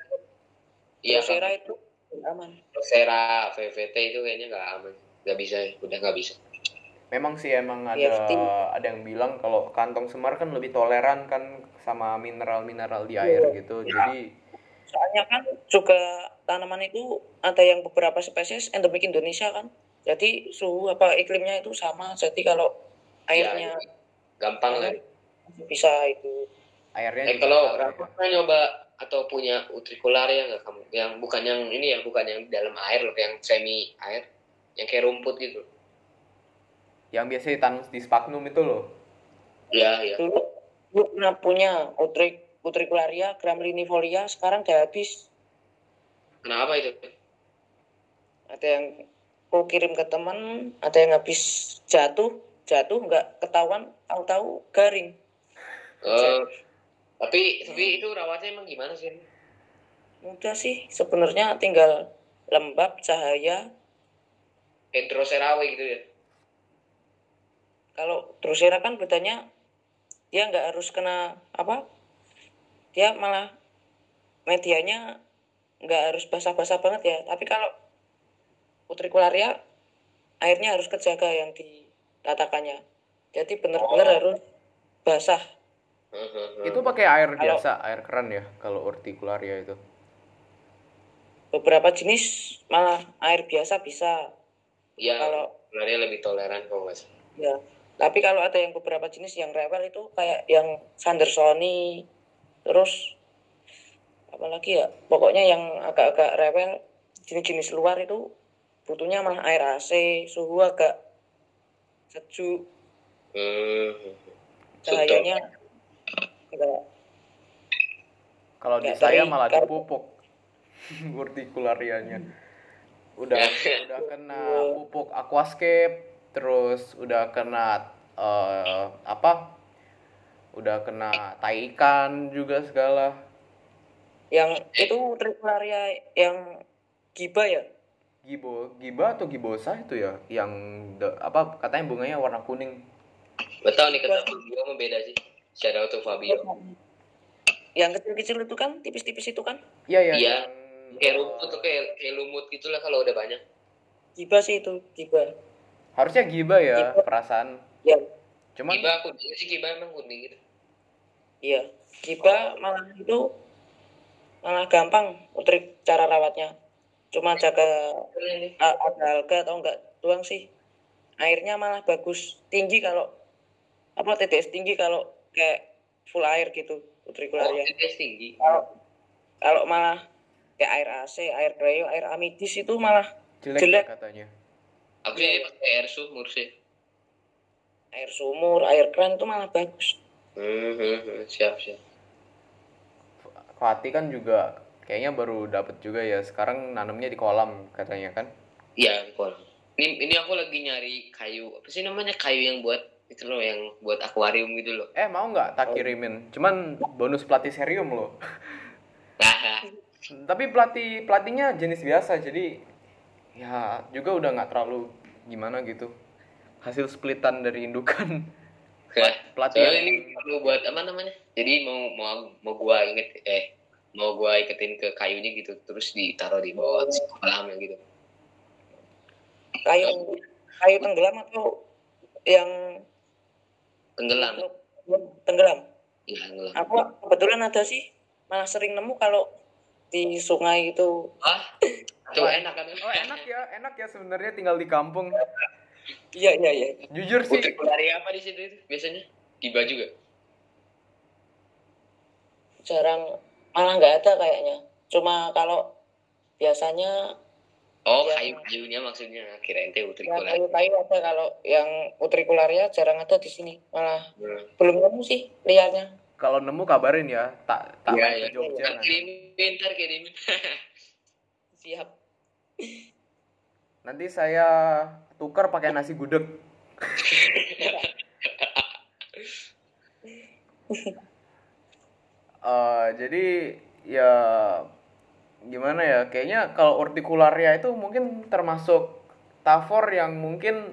iya kan
itu aman
Drosera VVT itu kayaknya nggak aman nggak bisa udah nggak bisa
Memang sih emang ada
DFT.
ada yang bilang kalau kantong semar kan lebih toleran kan sama mineral-mineral di air
Iya.
gitu. Jadi
soalnya kan juga tanaman itu ada yang beberapa spesies endemik Indonesia kan. Jadi suhu apa iklimnya itu sama. Jadi kalau airnya
Ya, gampang kan
bisa itu.
Airnya
eh kalau
ya.
pernah nyoba atau punya utricularia nggak? Kamu yang bukan yang ini ya bukan yang di dalam air loh yang semi air yang kayak rumput gitu.
Yang biasa ditanam di sphagnum itu loh.
ya ya
dulu dulu pernah punya utrik utricularia graminifolia sekarang udah habis.
Kenapa itu?
Ada yang aku kirim ke teman ada yang habis jatuh jatuh nggak ketahuan tahu-tahu garing.
Eh, tapi tapi itu rawatnya emang gimana sih?
Mudah sih sebenarnya tinggal lembab cahaya.
Kayak Droserawe gitu ya?
Kalau drosera kan bedanya dia nggak harus kena apa? Dia malah medianya nggak harus basah-basah banget ya. Tapi kalau utricularia airnya harus kejaga yang ditatakannya. Jadi benar-benar
Oh.
harus basah.
Hehehe.
Itu pakai air
Kalau-
biasa, air keran ya kalau urticularia itu.
beberapa jenis malah air biasa bisa.
Ya
kalau-
sebenarnya lebih toleran kok mas.
Ya Tapi kalau ada yang beberapa jenis yang rewel itu kayak yang Sandersoni, terus apalagi ya, pokoknya yang agak-agak rewel jenis-jenis luar itu butuhnya malah air AC, suhu agak sejuk,
Hmm.
cahayanya enggak
Kalau di saya malah dipupuk urtikularianya. Udah udah kena pupuk aquascape, terus udah kena eh, apa? Udah kena tai ikan juga segala.
yang itu tricularia yang giba ya
Gibo, giba atau gibosa itu ya yang de- apa katanya bunganya warna kuning.
Betul nih kata gua mah beda sih. Shout out to Fabio.
yang kecil-kecil itu kan tipis-tipis itu kan
Iya ya.
Iya.
yang,
Kayak
eh,
rumput tuh kayak, kayak lumut gitulah kalau udah banyak.
giba sih itu giba
harusnya giba ya
Giba.
perasaan.
ya
Cuman
Kiba kuning sih kiba emang kuning gitu.
iya giba malah itu malah gampang utrik cara rawatnya cuma jaga a- ada alga atau enggak doang sih airnya malah bagus tinggi kalau apa TDS tinggi kalau kayak full air gitu
Oh,
utricularia
TDS tinggi.
kalau kalau malah kayak air AC air cryo air amidis itu malah
jelek,
jelek.
ya katanya.
Aku sih
iya.
pakai air sumur sih.
air sumur air keran itu malah bagus
Hmm, hmm, hmm. siap siap.
Fatih kan juga kayaknya baru dapet juga ya. Sekarang nanamnya di kolam katanya kan.
Iya, kolam. Ini ini aku lagi nyari kayu. Apa sih namanya kayu yang buat itu loh yang buat akuarium gitu loh.
Eh mau nggak tak kirimin? Cuman bonus platiserium loh.
Nah,
Tapi pelatih pelatihnya jenis biasa jadi ya juga udah nggak terlalu gimana gitu. Hasil splitan dari indukan. pelatih
soalnya
yang-
ini perlu buat apa namanya? Jadi mau mau mau gua inget eh mau gua iketin ke kayunya gitu terus ditaruh di bawah si kolamnya gitu.
kayu kayu tenggelam atau yang
Tenggelam.
tenggelam
Iya, tenggelam.
aku kebetulan ada sih malah sering nemu kalau di sungai itu
Ah, tuh enak kan?
Oh enak ya, enak ya sebenarnya tinggal di kampung.
iya iya iya
Jujur sih,
Utricularia apa di situ itu biasanya? Tiba juga.
jarang malah nggak ada kayaknya cuma kalau biasanya
Oh,
Ya.
kayu-kayunya maksudnya kirain teh
ya,
utricularia.
kayu-kayu ada kalau yang utricularia jarang ada di sini malah
Hmm.
belum nemu sih liarnya
kalau nemu kabarin ya, tak tak main
iya.
ke Jogja
kirimin, ntar kirimin.
siap
Nanti saya tukar pakai nasi gudeg. Eh, jadi ya gimana ya? Kayaknya kalau urtikularia itu mungkin termasuk tafor yang mungkin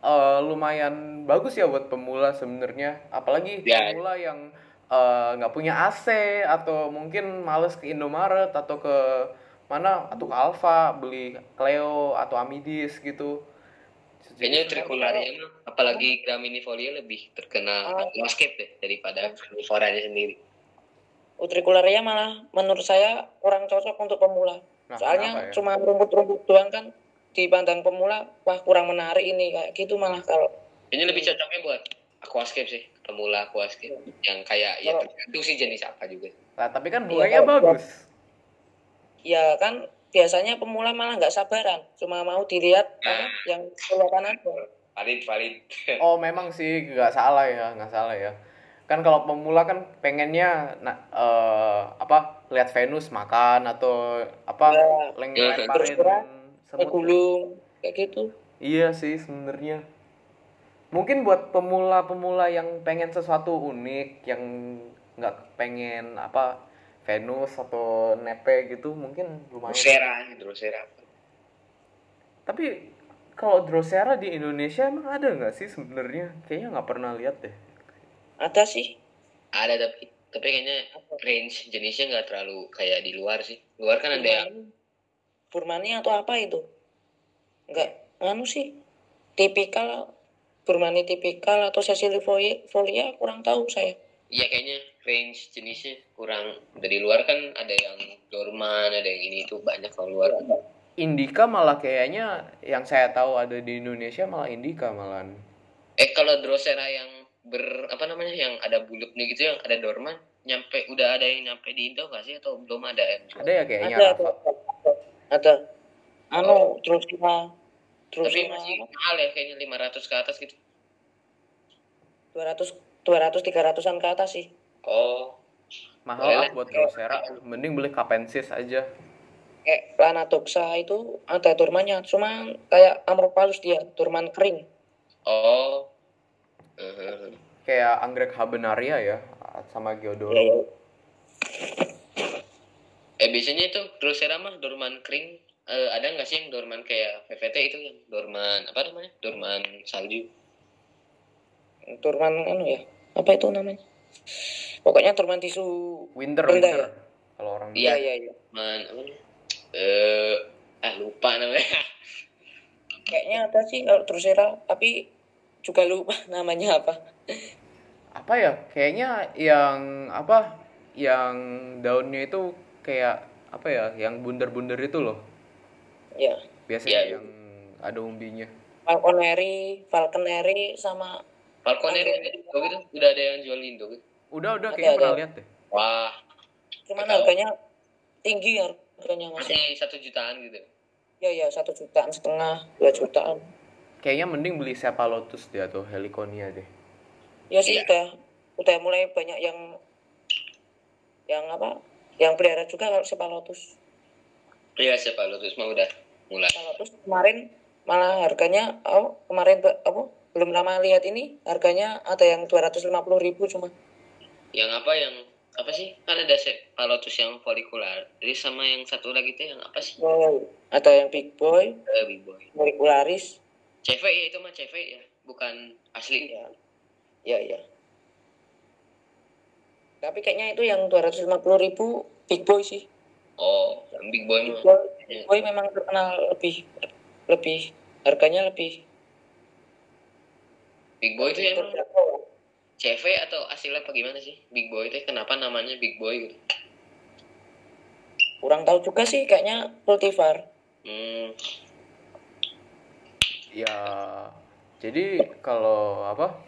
eh, lumayan bagus ya buat pemula sebenarnya. Apalagi
Ya.
pemula yang eh, nggak punya AC atau mungkin males ke Indomaret atau ke mana atau ke Alfa beli Cleo atau Amidis gitu.
Kayaknya utricularia mah, apalagi graminifolia lebih terkena
Oh.
landscape deh daripada graminiforanya sendiri.
utricularia malah menurut saya kurang cocok untuk pemula
Nah,
soalnya
ya?
cuma rumput-rumput doang kan dipandang pemula wah kurang menarik ini kayak gitu malah kalau
Kayaknya lebih cocoknya buat aquascape sih, pemula aquascape yang kayak ya tergantung sih jenis apa juga.
Nah, tapi kan
Iya,
bunganya
kalau-
bagus.
Ya kan biasanya pemula malah nggak sabaran cuma mau dilihat apa yang kelihatan aja
Valid, valid.
Oh, memang sih nggak salah ya, nggak salah ya. Kan kalau pemula kan pengennya nah, eh, apa lihat Venus makan atau apa
Ya.
leng
Ya,
lemparin
terus terang,
semut.
gulung kayak gitu
Iya sih sebenarnya. Mungkin buat pemula-pemula yang pengen sesuatu unik, yang nggak pengen apa Venus atau nepe gitu, mungkin lumayan.
Drosera, Drosera.
Tapi kalau Drosera di Indonesia emang ada nggak sih sebenarnya? Kayaknya nggak pernah lihat deh.
ada sih
Ada tapi tapi kayaknya range jenisnya nggak terlalu kayak di luar sih. Luar kan ada yang
Burmani atau apa itu nggak anu sih tipikal Burmani tipikal atau Cecilia folia kurang tahu saya
Iya kayaknya range jenisnya kurang dari luar kan ada yang dorman, ada yang ini itu banyak kalau luar.
Indika malah kayaknya yang saya tahu ada di Indonesia malah Indika malahan.
eh kalau Drosera yang ber apa namanya yang ada bulutnya gitu yang ada dorman nyampe udah ada yang nyampe di Indo nggak sih atau belum ada yang?
Ada ya kayaknya
ada
Rafa.
ada anu terus lima terus
tapi
lima
masih mahal ya kayaknya 500 ke atas gitu
dua ratus dua ratus tiga ratusan ke atas sih
oh.
Mahal lah buat Drosera. Mending beli Capensis aja.
kayak Lana Doxa itu ada turmannya. Cuma kayak Amorpalus dia turman kering.
Oh. Eh,
Kayak anggrek habenaria ya sama Geodoro.
ya,
eh biasanya itu Drosera mah dorman kering. Eh, ada nggak sih yang dorman kayak VVT itu yang dorman apa namanya? Dorman salju.
Turman anu ya apa itu namanya pokoknya turman tisu.
Winter,
Rendah
winter.
ya?
Kalau orang
Iya.
iya iya.
Dorman apa namanya eh ah lupa namanya.
Kayaknya ada sih kalau Drosera tapi juga lupa namanya apa.
Apa ya? Kayaknya yang apa yang daunnya itu kayak apa ya yang bundar-bundar itu loh.
Ya
biasanya
Iya.
yang ada umbinya.
Falconeri Falconeri sama
Falconer
Oke.
yang Indo gitu? Udah ada yang jual Indo gitu.
Udah udah kayaknya
ada.
pernah lihat deh.
Wah.
Cuman
Tahu.
harganya tinggi harganya masih.
Masih satu jutaan gitu.
Ya ya satu jutaan setengah dua jutaan.
Kayaknya mending beli Cephalotus dia tuh Heliconia deh.
Ya sih
Iya.
udah udah mulai banyak yang yang apa yang pelihara juga kalau Cephalotus
iya siapa lo terus mah udah mulai.
Cephalotus kemarin malah harganya oh kemarin apa belum lama lihat ini harganya ada yang 250.000 ribu cuma.
Yang apa yang apa sih? Kan ada Cephalotus yang folikular jadi sama yang satu lagi tuh yang apa sih?
Oh, ada yang big boy.
Eh, big boy.
Molecularis
CV ya itu mah CV ya. Bukan asli.
Ya ya ya tapi kayaknya itu yang 250.000 ribu big boy sih.
Oh yang big boy
big boy, big boy memang terkenal lebih lebih harganya lebih
big boy itu emang
terjangkau.
CV atau asli apa gimana sih? Big boy itu kenapa namanya big boy gitu?
Kurang tahu juga sih kayaknya cultivar
hmm.
Ya jadi kalau apa?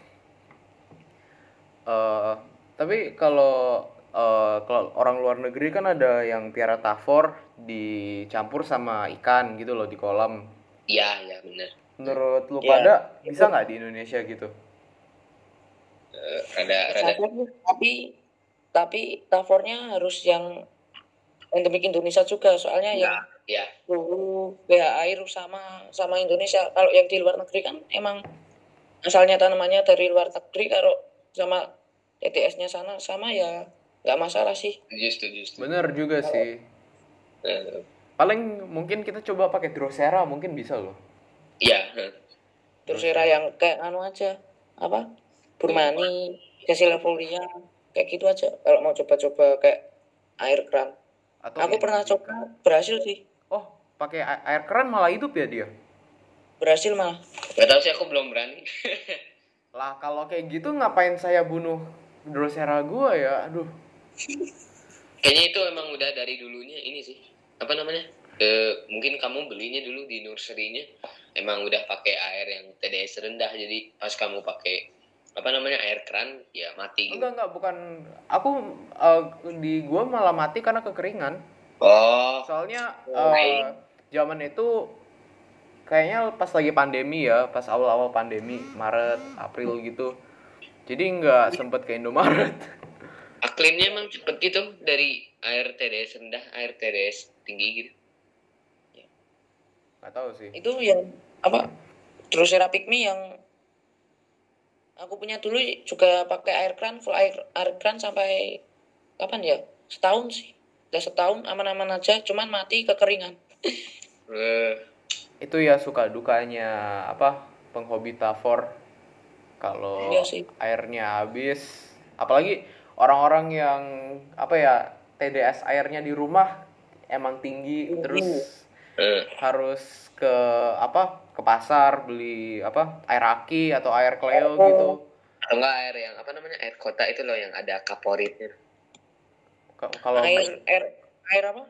Eh tapi kalau eh, kalau orang luar negeri kan ada yang piara tavor dicampur sama ikan gitu loh di kolam.
Iya ya benar
menurut lu
Ya.
pada bisa nggak di Indonesia gitu?
Eh, rada rada
Bisa sih, tapi tapi tavornya harus yang endemik Indonesia juga. Soalnya yang
ya
suhu pH air sama sama Indonesia. Kalau yang di luar negeri kan emang asalnya tanamannya dari luar negeri kalau sama TTS-nya sana sama ya nggak masalah sih.
Setuju setuju
bener juga sih.
Eh,
paling mungkin kita coba pakai Drosera mungkin bisa loh
iya.
Terus era yang kayak anu aja apa? Burmani Cecilia kayak gitu aja. Kalau mau coba-coba kayak air keran.
Atau
aku pernah coba berhasil sih.
Oh pakai a- air keran malah hidup ya dia?
Berhasil malah.
Gak tahu sih aku belum berani.
Lah kalau kayak gitu ngapain saya bunuh Drosera gua ya? Aduh.
Kayaknya itu emang udah dari dulunya ini sih. Apa namanya Eh, mungkin kamu belinya dulu di nursery-nya. Emang udah pakai air yang TDS rendah jadi pas kamu pakai apa namanya air keran ya mati gitu.
Enggak enggak bukan. Aku eh, di gua malah mati karena kekeringan.
Oh.
Soalnya
Oh,
eh, zaman itu kayaknya pas lagi pandemi ya pas awal-awal pandemi Maret April gitu. Jadi nggak sempet ke Indomaret.
Aklimnya emang cepet gitu dari air TDS rendah air TDS tinggi gitu
nggak tahu sih.
Itu yang apa Drosera pygmy yang aku punya dulu juga pakai air keran full air air keran sampai kapan ya? Setahun sih. Udah setahun aman-aman aja cuman mati kekeringan.
Eh,
itu ya suka dukanya apa penghobi tavor kalau
Iya
airnya habis. Apalagi orang-orang yang apa ya TDS airnya di rumah emang tinggi
Tinggi.
terus
eh,
harus ke apa ke pasar beli apa air aki atau air
Oh.
Cleo gitu
atau enggak air yang apa namanya air kota itu loh yang ada kaporitnya
K- kalau
air air air apa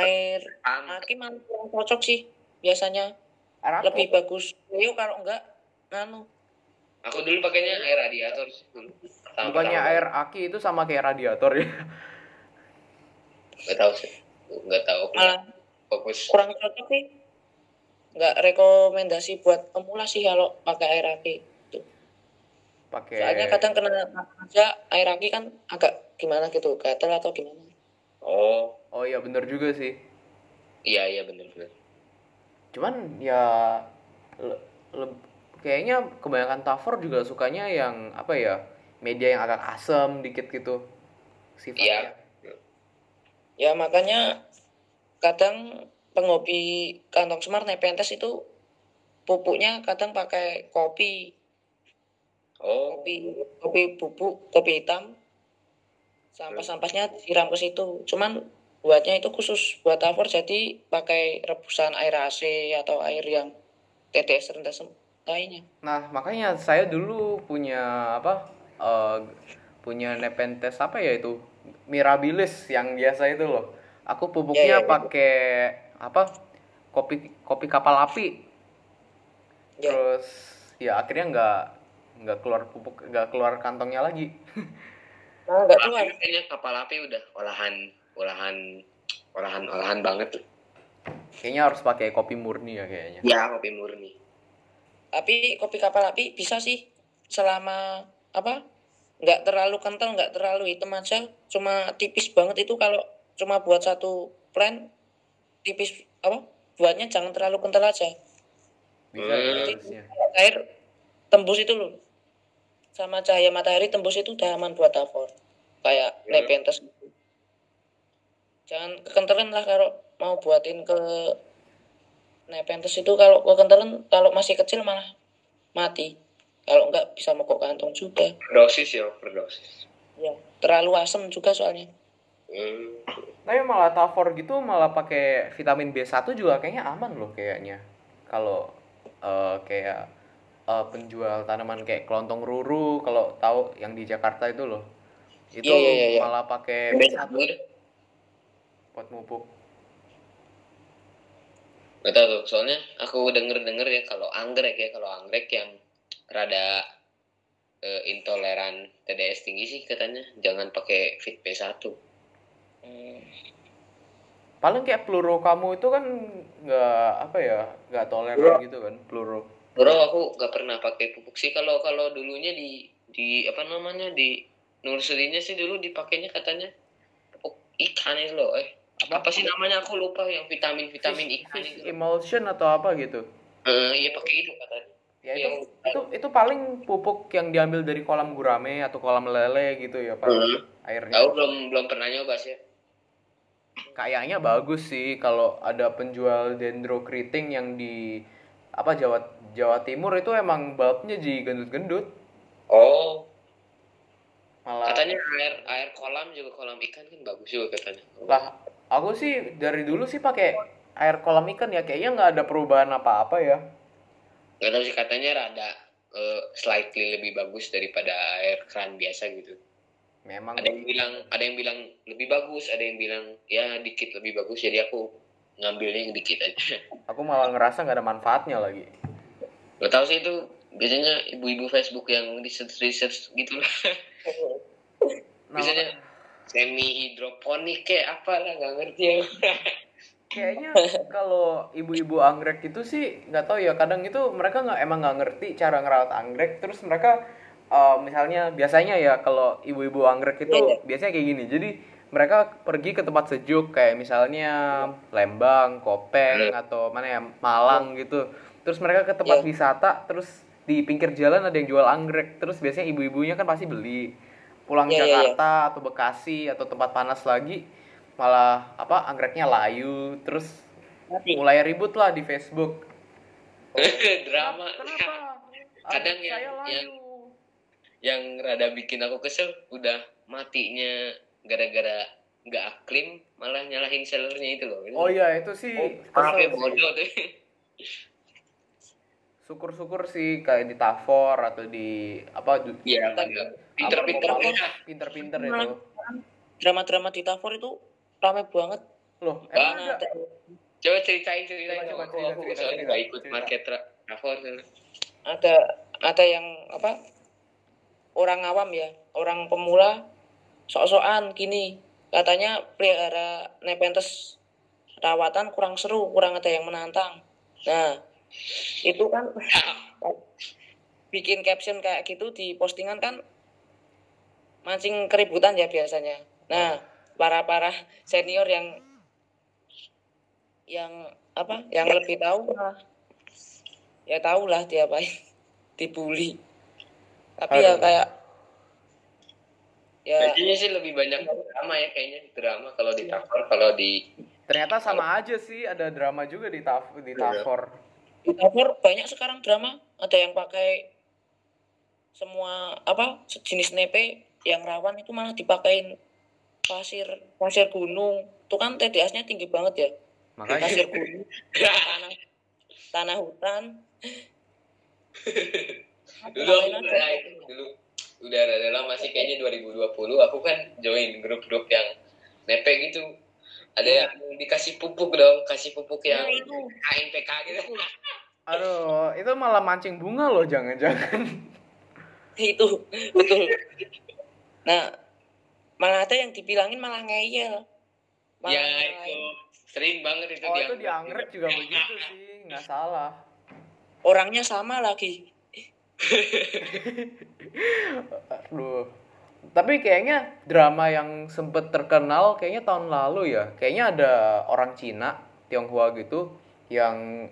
air
Am,
aki malah kurang cocok sih biasanya
air apa?
lebih bagus Leo kalau enggak nganu
Aku dulu pakainya air radiator sih
Bukannya air aki itu sama kayak radiator ya?
Nggak tahu sih. Nggak tahu. Aku
Malah
fokus.
kurang cocok sih. Nggak rekomendasi buat pemula sih kalau pakai air aki. Tuh.
Pakai
Soalnya kadang kena aja air aki kan agak gimana gitu, gatel atau gimana.
Oh,
Oh iya bener juga sih.
iya iya bener bener.
Cuman ya le- le- kayaknya kebanyakan Tafor juga sukanya yang apa ya? Media yang agak asem dikit gitu. Sifatnya.
Iya.
Ya makanya kadang penghobi kantong semar Nepenthes itu pupuknya kadang pakai kopi,
Oh,
kopi, kopi bubuk, kopi hitam. Sampah-sampahnya disiram ke situ. Cuman buatnya itu khusus buat Tafor jadi pakai rebusan air AC atau air yang TDS rendah lainnya.
Nah, makanya saya dulu punya apa? eh, punya Nepenthes apa ya itu? Mirabilis yang biasa itu loh. Aku
Ya,
pupuknya
ya, ya.
pakai apa? Kopi kopi kapal api.
Ya.
Terus ya akhirnya nggak nggak keluar pupuk nggak keluar kantongnya lagi.
Nah, nggak keluar.
api kayaknya kapal api udah olahan olahan olahan olahan banget tuh.
Kayaknya harus pakai kopi murni ya kayaknya.
Ya kopi murni.
Tapi kopi kapal api bisa sih selama apa? Nggak terlalu kental, nggak terlalu hitam aja. Cuma tipis banget itu kalau cuma buat satu plan tipis apa? Buatnya jangan terlalu kental aja.
Bisa
Hmm.
ya.
Air tembus itu loh. Sama cahaya matahari tembus itu udah aman buat Tafor. Kayak
Hmm.
Nepenthes gitu. Jangan kekentalan lah kalau mau buatin ke Nepenthes itu kalau kekentalan kalau masih kecil malah mati. Kalau enggak bisa mogok kantong juga.
Dosis ya overdosis.
Ya, terlalu asam juga soalnya.
Hmm.
Tapi malah Tafor gitu malah pakai vitamin B1 juga kayaknya aman loh kayaknya. Kalau eh, kayak eh, penjual tanaman kayak kelontong ruru kalau tahu yang di Jakarta itu loh. Itu
Iya, iya, iya, iya.
malah pakai B1 buat mupuk.
Gak tau tuh, soalnya aku denger-denger ya kalau anggrek ya, kalau anggrek yang rada eh, intoleran TDS tinggi sih katanya jangan pakai Fit B1.
Hmm.
Paling kayak pluro kamu itu kan nggak apa ya nggak toleran gitu kan pluro.
Bro, aku gak pernah pakai pupuk sih kalau kalau dulunya di di apa namanya di nurserynya sih dulu dipakainya katanya pupuk ikan itu loh eh apa, sih namanya aku lupa yang vitamin vitamin
Fish-
ikan
fish
itu
emulsion atau apa gitu.
Eh, iya pakai itu katanya
Ya itu,
Yang-
itu itu paling pupuk yang diambil dari kolam gurame atau kolam lele gitu ya pak
Hmm.
airnya.
aku belum belum pernah nyoba sih
Kayaknya bagus sih kalau ada penjual dendrokriting yang di apa Jawa Jawa Timur itu emang bulbnya jadi gendut-gendut.
oh
Malah
katanya air air kolam juga kolam ikan kan bagus juga katanya
lah aku sih dari dulu sih pakai air kolam ikan ya kayaknya nggak ada perubahan apa-apa ya.
nggak tahu sih katanya rada eh, slightly lebih bagus daripada air keran biasa gitu
Memang
ada yang bilang ada yang bilang lebih bagus ada yang bilang ya dikit lebih bagus. Jadi aku ngambilnya yang dikit aja.
Aku malah ngerasa nggak ada manfaatnya lagi.
lo tau sih itu biasanya ibu-ibu Facebook yang research research gitu lah
Nah,
biasanya semi hidroponik kayak apa lah nggak ngerti ya.
Kayaknya kalau ibu-ibu anggrek itu sih nggak tahu ya. Kadang itu mereka nggak emang nggak ngerti cara ngerawat anggrek. Terus mereka eh, misalnya biasanya ya kalau ibu-ibu anggrek itu
Iya, iya.
biasanya kayak gini. Jadi mereka pergi ke tempat sejuk kayak misalnya Lembang, Kopeng atau mana ya Malang gitu. Terus mereka ke tempat
Iya.
wisata terus di pinggir jalan ada yang jual anggrek. Terus biasanya ibu-ibunya kan pasti beli. Pulang
Iya, iya, iya.
Jakarta atau Bekasi atau tempat panas lagi malah apa anggreknya layu. Terus
Mati.
mulai ribut lah di Facebook.
Drama.
Kenapa?
Kadang yang-
saya layu.
yang- yang rada bikin aku kesel udah matinya gara-gara nggak aklim malah nyalahin sellernya itu loh
oh iya itu sih
Maaf ya bodoh tuh
syukur-syukur sih kayak di Tafor atau di apa
Iya,
Tapi-
pinter-pinter ya.
pinter-pinter itu
Drama-drama di Tafor itu ramai banget.
loh
Ah,
emang ada
Coba ceritain ceritain
Coba, coba,
aku,
cerita,
aku
cerita,
soalnya
cerita,
nggak ikut
cerita.
market tra- travel tuh.
Ada ada yang apa orang awam ya orang pemula sok-sokan gini. Katanya pelihara Nepenthes rawatan kurang seru kurang ada yang menantang. Nah itu kan bikin caption kayak gitu di postingan kan mancing keributan ya biasanya. Nah para para senior yang yang apa yang lebih tahu ya tahu lah dia apa dibully tapi ya
Aduh.
kayak ya
Kayaknya sih lebih banyak drama ya kayaknya drama kalau di cover kalau di
Ternyata sama aja sih, ada drama juga di taf di
Iya.
Tafor.
di dapur banyak sekarang drama ada yang pakai semua apa sejenis nepe yang rawan itu malah dipakein pasir pasir gunung itu kan TDS-nya tinggi banget ya
Makanya
pasir gunung tanah tanah hutan
dulu aku udah dulu udah ada lama sih kayaknya 2020 aku kan join grup-grup yang nepe gitu ada yang dikasih pupuk dong kasih pupuk yang
Nah, itu.
KNPK gitu
aduh, itu malah mancing bunga loh jangan-jangan.
itu betul nah malah ada yang dibilangin malah ngeyel malah
ya
nyalain.
itu sering banget itu
Oh,
dia
itu di anggrek juga begitu sih, nggak salah.
orangnya sama lagi
Aduh. Tapi kayaknya drama yang sempet terkenal kayaknya tahun lalu ya. Kayaknya ada orang Cina, Tionghoa gitu yang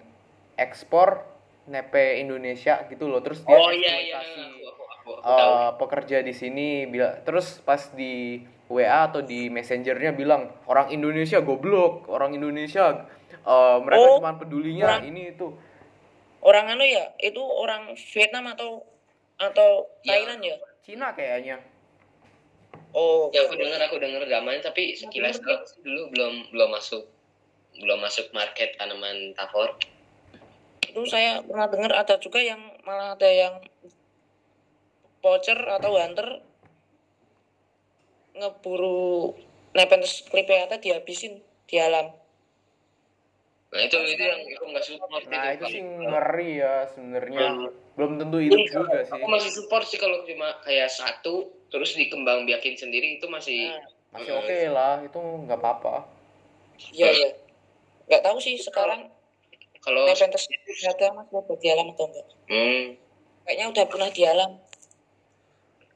ekspor nepe Indonesia gitu loh. Terus dia
oh iya iya
eksploitasi,
aku aku aku, aku tahu
pekerja di sini bila terus pas di WA atau di messengernya bilang orang Indonesia goblok, orang Indonesia eh, mereka
Oh,
cuma pedulinya
orang-
ini itu.
Orang anu ya itu orang Vietnam atau atau
Iya.
Thailand ya?
Cina kayaknya.
oh
ya aku dengar aku dengar dramanya tapi sekilas dulu belum belum masuk belum masuk market tanaman tafor
itu saya pernah dengar ada juga yang malah ada yang poacher atau hunter ngeburu Nepenthes clipeata dihabisin di alam
nah itu itu yang aku nggak support
Nah itu
Pak.
sih ngeri ya sebenarnya.
Hmm.
Belum tentu hidup
Iya,
juga sih.
aku masih support sih kalau cuma kayak satu terus dikembang biakin sendiri itu masih
nah,
Masih oke lah, itu nggak apa-apa.
iya iya nggak tahu sih sekarang
kalau
Nepenthes clipeata masih ada di alam atau enggak
hmm,
kayaknya udah pernah di alam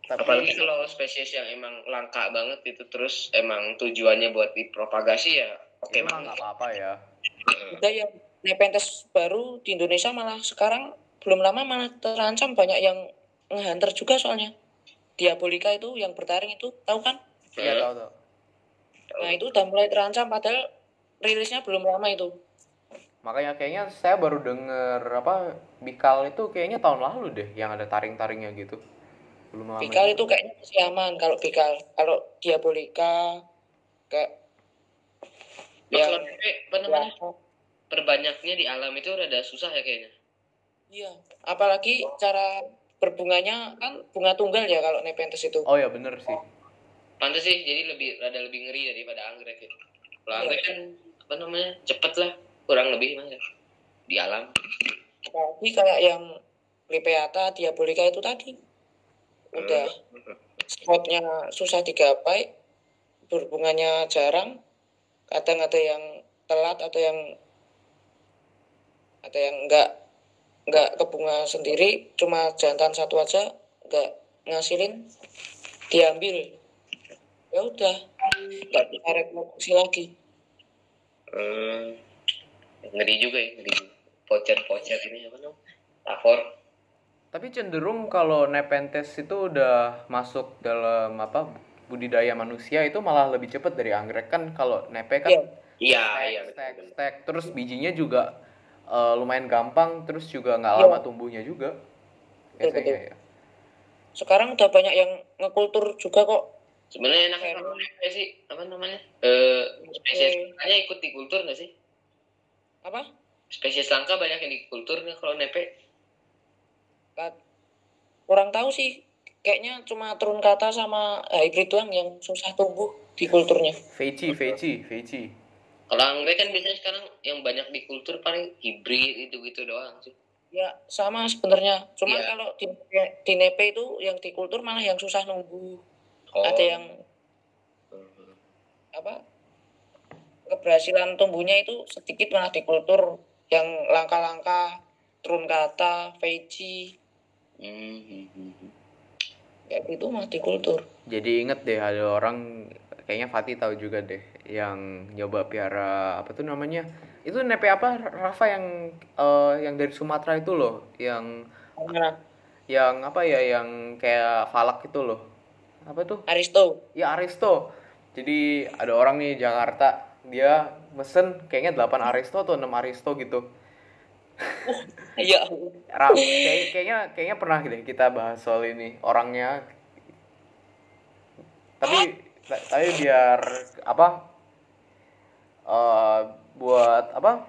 Tapi
apalagi kalau spesies yang emang langka banget itu terus emang tujuannya buat dipropagasi ya oke
itu mah
banget
nggak apa-apa ya.
Udah yang Nepenthes baru di Indonesia malah sekarang belum lama malah terancam banyak yang ngehanter juga soalnya Diabolika itu yang bertaring itu tahu kan
Iya
Hmm.
tahu tahu.
nah itu udah mulai terancam padahal rilisnya belum lama itu
Makanya kayaknya saya baru denger apa Bikal itu kayaknya tahun lalu deh yang ada taring-taringnya gitu. Belum lama.
Bikal itu kayaknya masih aman kalau Bikal kalau Diabolika kayak
apa namanya perbanyaknya di alam itu rada susah ya kayaknya.
Iya apalagi cara berbunganya kan bunga tunggal ya kalau Nepenthes itu.
Oh ya bener sih.
pantas sih jadi lebih rada lebih ngeri daripada anggrek ya. Kalau
Iya.
anggrek kan apa namanya cepet lah kurang lebih mas di alam.
Apalagi kayak yang Lipeata Diabolika itu tadi. Udah spotnya susah digapai berbunganya jarang. Kadang ada yang telat atau yang ada yang enggak enggak kebunga sendiri cuma jantan satu aja enggak ngasilin diambil ya udah enggak bisa reproduksi lagi
hmm. ngeri juga ya ngeri juga. pocer-pocer ini apa namanya tafor
Tapi cenderung kalau Nepenthes itu udah masuk dalam apa budidaya manusia itu malah lebih cepat dari anggrek kan kalau nepe kan
Iya.
iya
stek,
iya
stek. terus bijinya juga eh, lumayan gampang terus juga nggak
Iya.
lama tumbuhnya juga.
Betul,
biasanya
betul.
ya
sekarang udah banyak yang ngekultur juga kok.
Sebenarnya enaknya kalau nepe sih apa namanya? Eh spesies langkanya ikut di kultur nggak sih?
Apa?
Spesies langka banyak yang di kultur nggak kalau nepe.
Kat- kurang tahu sih. Kayaknya cuma turun kata sama hybrid doang yang susah tumbuh di kulturnya.
Veci, Veci, Veci.
Kalau anggrek kan biasanya sekarang yang banyak di kultur paling hibrid itu gitu doang sih
Ya sama sebenarnya. Cuman
Iya.
kalau di, di nepe itu yang di kultur malah yang susah nunggu.
Oh.
Ada yang apa keberhasilan tumbuhnya itu sedikit malah di kultur yang langka-langka turun kata, Veji,
Mhm.
kayak gitu malah di kultur.
Jadi inget deh ada orang kayaknya Fatih tahu juga deh yang nyoba piara apa tuh namanya? Itu nepe apa Rafa yang eh, yang dari Sumatera itu loh, yang
Mana?
yang apa ya yang kayak falak itu loh. Apa tuh?
Aristo.
Ya Aristo. Jadi ada orang nih Jakarta, dia mesen kayaknya 8 Aristo atau 6 Aristo gitu.
Iya.
Kayak- kayaknya kayaknya pernah deh kita bahas soal ini orangnya. Tapi ta- tapi biar apa? Eh buat apa?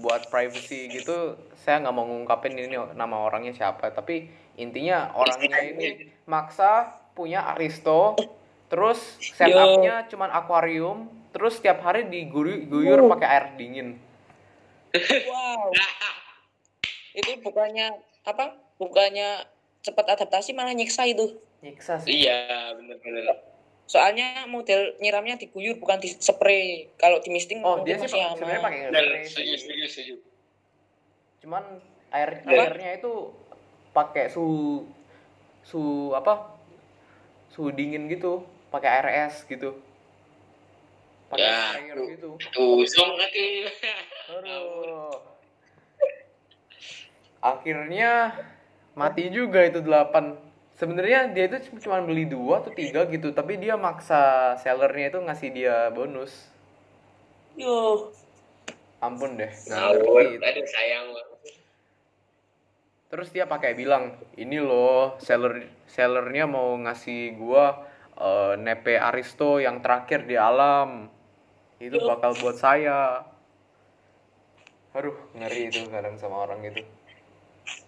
Buat privacy gitu, saya nggak mau ngungkapin ini nama orangnya siapa. Tapi intinya orangnya ini maksa punya Aristo, terus setupnya cuman akuarium, terus setiap hari diguyur pakai air dingin.
Wow. itu bukannya apa? Bukannya cepat adaptasi malah nyiksa itu.
Nyiksa sih.
Iya, bener-bener.
Soalnya model nyiramnya diguyur bukan di spray. Kalau di misting
Oh, dia sih sebenarnya pakai spray sih.
setuju, setuju.
Cuman air
Apa?
airnya itu pakai suhu suhu apa? Suhu dingin gitu, pakai air es gitu. Pakai
Ya,
sprayer
tuh.
gitu.
Tuh.
Akhirnya mati juga itu delapan. Sebenarnya dia itu cuma beli dua atau tiga gitu, tapi dia maksa sellernya itu ngasih dia bonus.
Yo.
Ampun deh, ngerti itu.
aduh sayang banget.
Terus dia pakai bilang, ini loh seller sellernya mau ngasih gua eh, nepe Aristo yang terakhir di alam. Itu bakal buat saya. Aduh, ngeri itu kadang sama orang itu.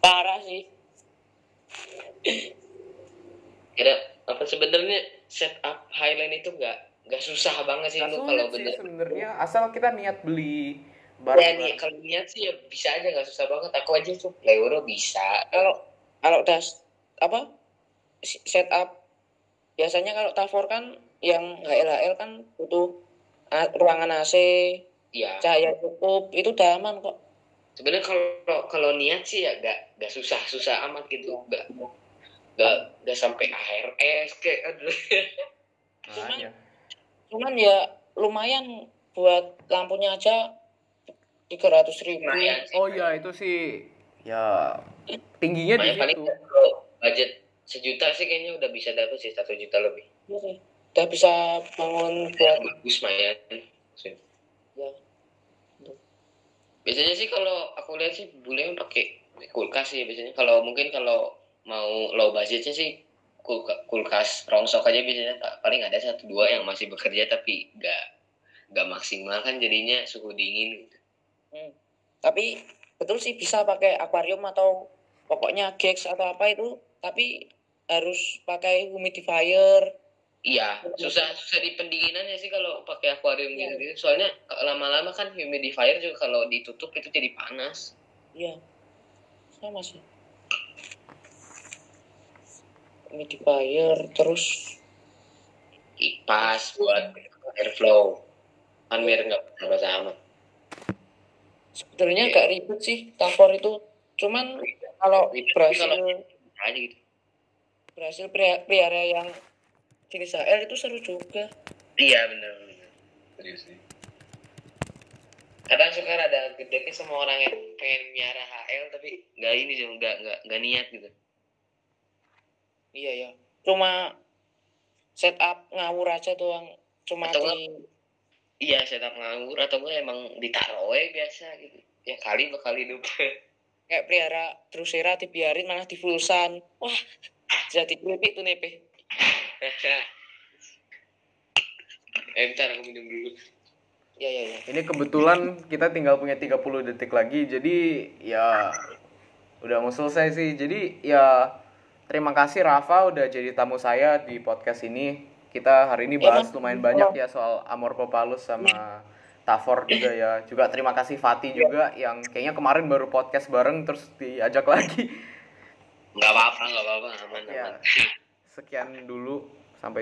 Parah sih.
Kira apa sebenarnya setup Highland itu nggak nggak susah banget sih lu
sulit
kalau bener.
sebenarnya asal kita niat beli
Ya
barang.
nih kalau niat sih ya bisa aja nggak susah banget. Aku aja tuh Euro bisa.
Kalau kalau udah s- apa setup biasanya kalau Tafor kan yang HLHL kan butuh ruangan AC,
Iya.
cahaya cukup, itu udah aman kok.
Sebenarnya kalau kalau niat sih ya nggak nggak susah susah amat gitu. Nggak nggak nggak sampai ARS kayak aduh.
Makanya.
Cuman ya lumayan buat lampunya aja tiga ratus ribu.
Lumayan.
Oh iya itu sih ya tingginya di situ.
kalau budget sejuta sih kayaknya udah bisa dapet sih satu juta lebih.
Iya sih. Udah bisa bangun buat
Bagus Maya.
ya.
Biasanya sih kalau aku lihat sih bule pakai kulkas sih biasanya. Kalau mungkin kalau mau low budgetnya sih kulka- kulkas rongsok aja biasanya pa- paling ada satu dua yang masih bekerja tapi nggak nggak maksimal kan jadinya suhu dingin gitu.
Hmm. Tapi betul sih bisa pakai akuarium atau pokoknya gex atau apa itu, tapi harus pakai humidifier.
Iya, susah susah di pendinginannya sih kalau pakai akuarium gitu, gitu. Soalnya lama-lama kan humidifier juga kalau ditutup itu jadi panas.
Iya. Sama sih. Humidifier terus
Kipas buat airflow. Kan biar nggak sama-sama.
sebetulnya
Iya.
agak ribet sih Tafor itu. Cuman kalau berhasil
Aja gitu.
berhasil pelihara yang jenis HL itu seru juga.
Iya benar benar. Serius sih. Kadang suka ada gedeknya sama orang yang pengen miara HL tapi nggak ini sih nggak nggak nggak niat gitu.
Iya ya. Cuma setup ngawur aja doang. Cuma
Atau
di
Iya setup nganggur atau gue emang ditaruh biasa gitu. Ya kali berkali hidup.
kayak pelihara drusera dibiarin malah difulsan. Wah, jadi keripik tuh nepe.
eh bentar aku minum dulu.
Ya ya ya.
Ini kebetulan kita tinggal punya 30 detik lagi. Jadi ya udah mau selesai sih. Jadi ya terima kasih Rafa udah jadi tamu saya di podcast ini. Kita hari ini bahas lumayan banyak ya soal Amor Popalus sama Tafor juga ya. Juga terima kasih Fatih juga yang kayaknya kemarin baru podcast bareng terus diajak lagi.
nggak apa-apa nggak apa-apa aman
Ya, sekian dulu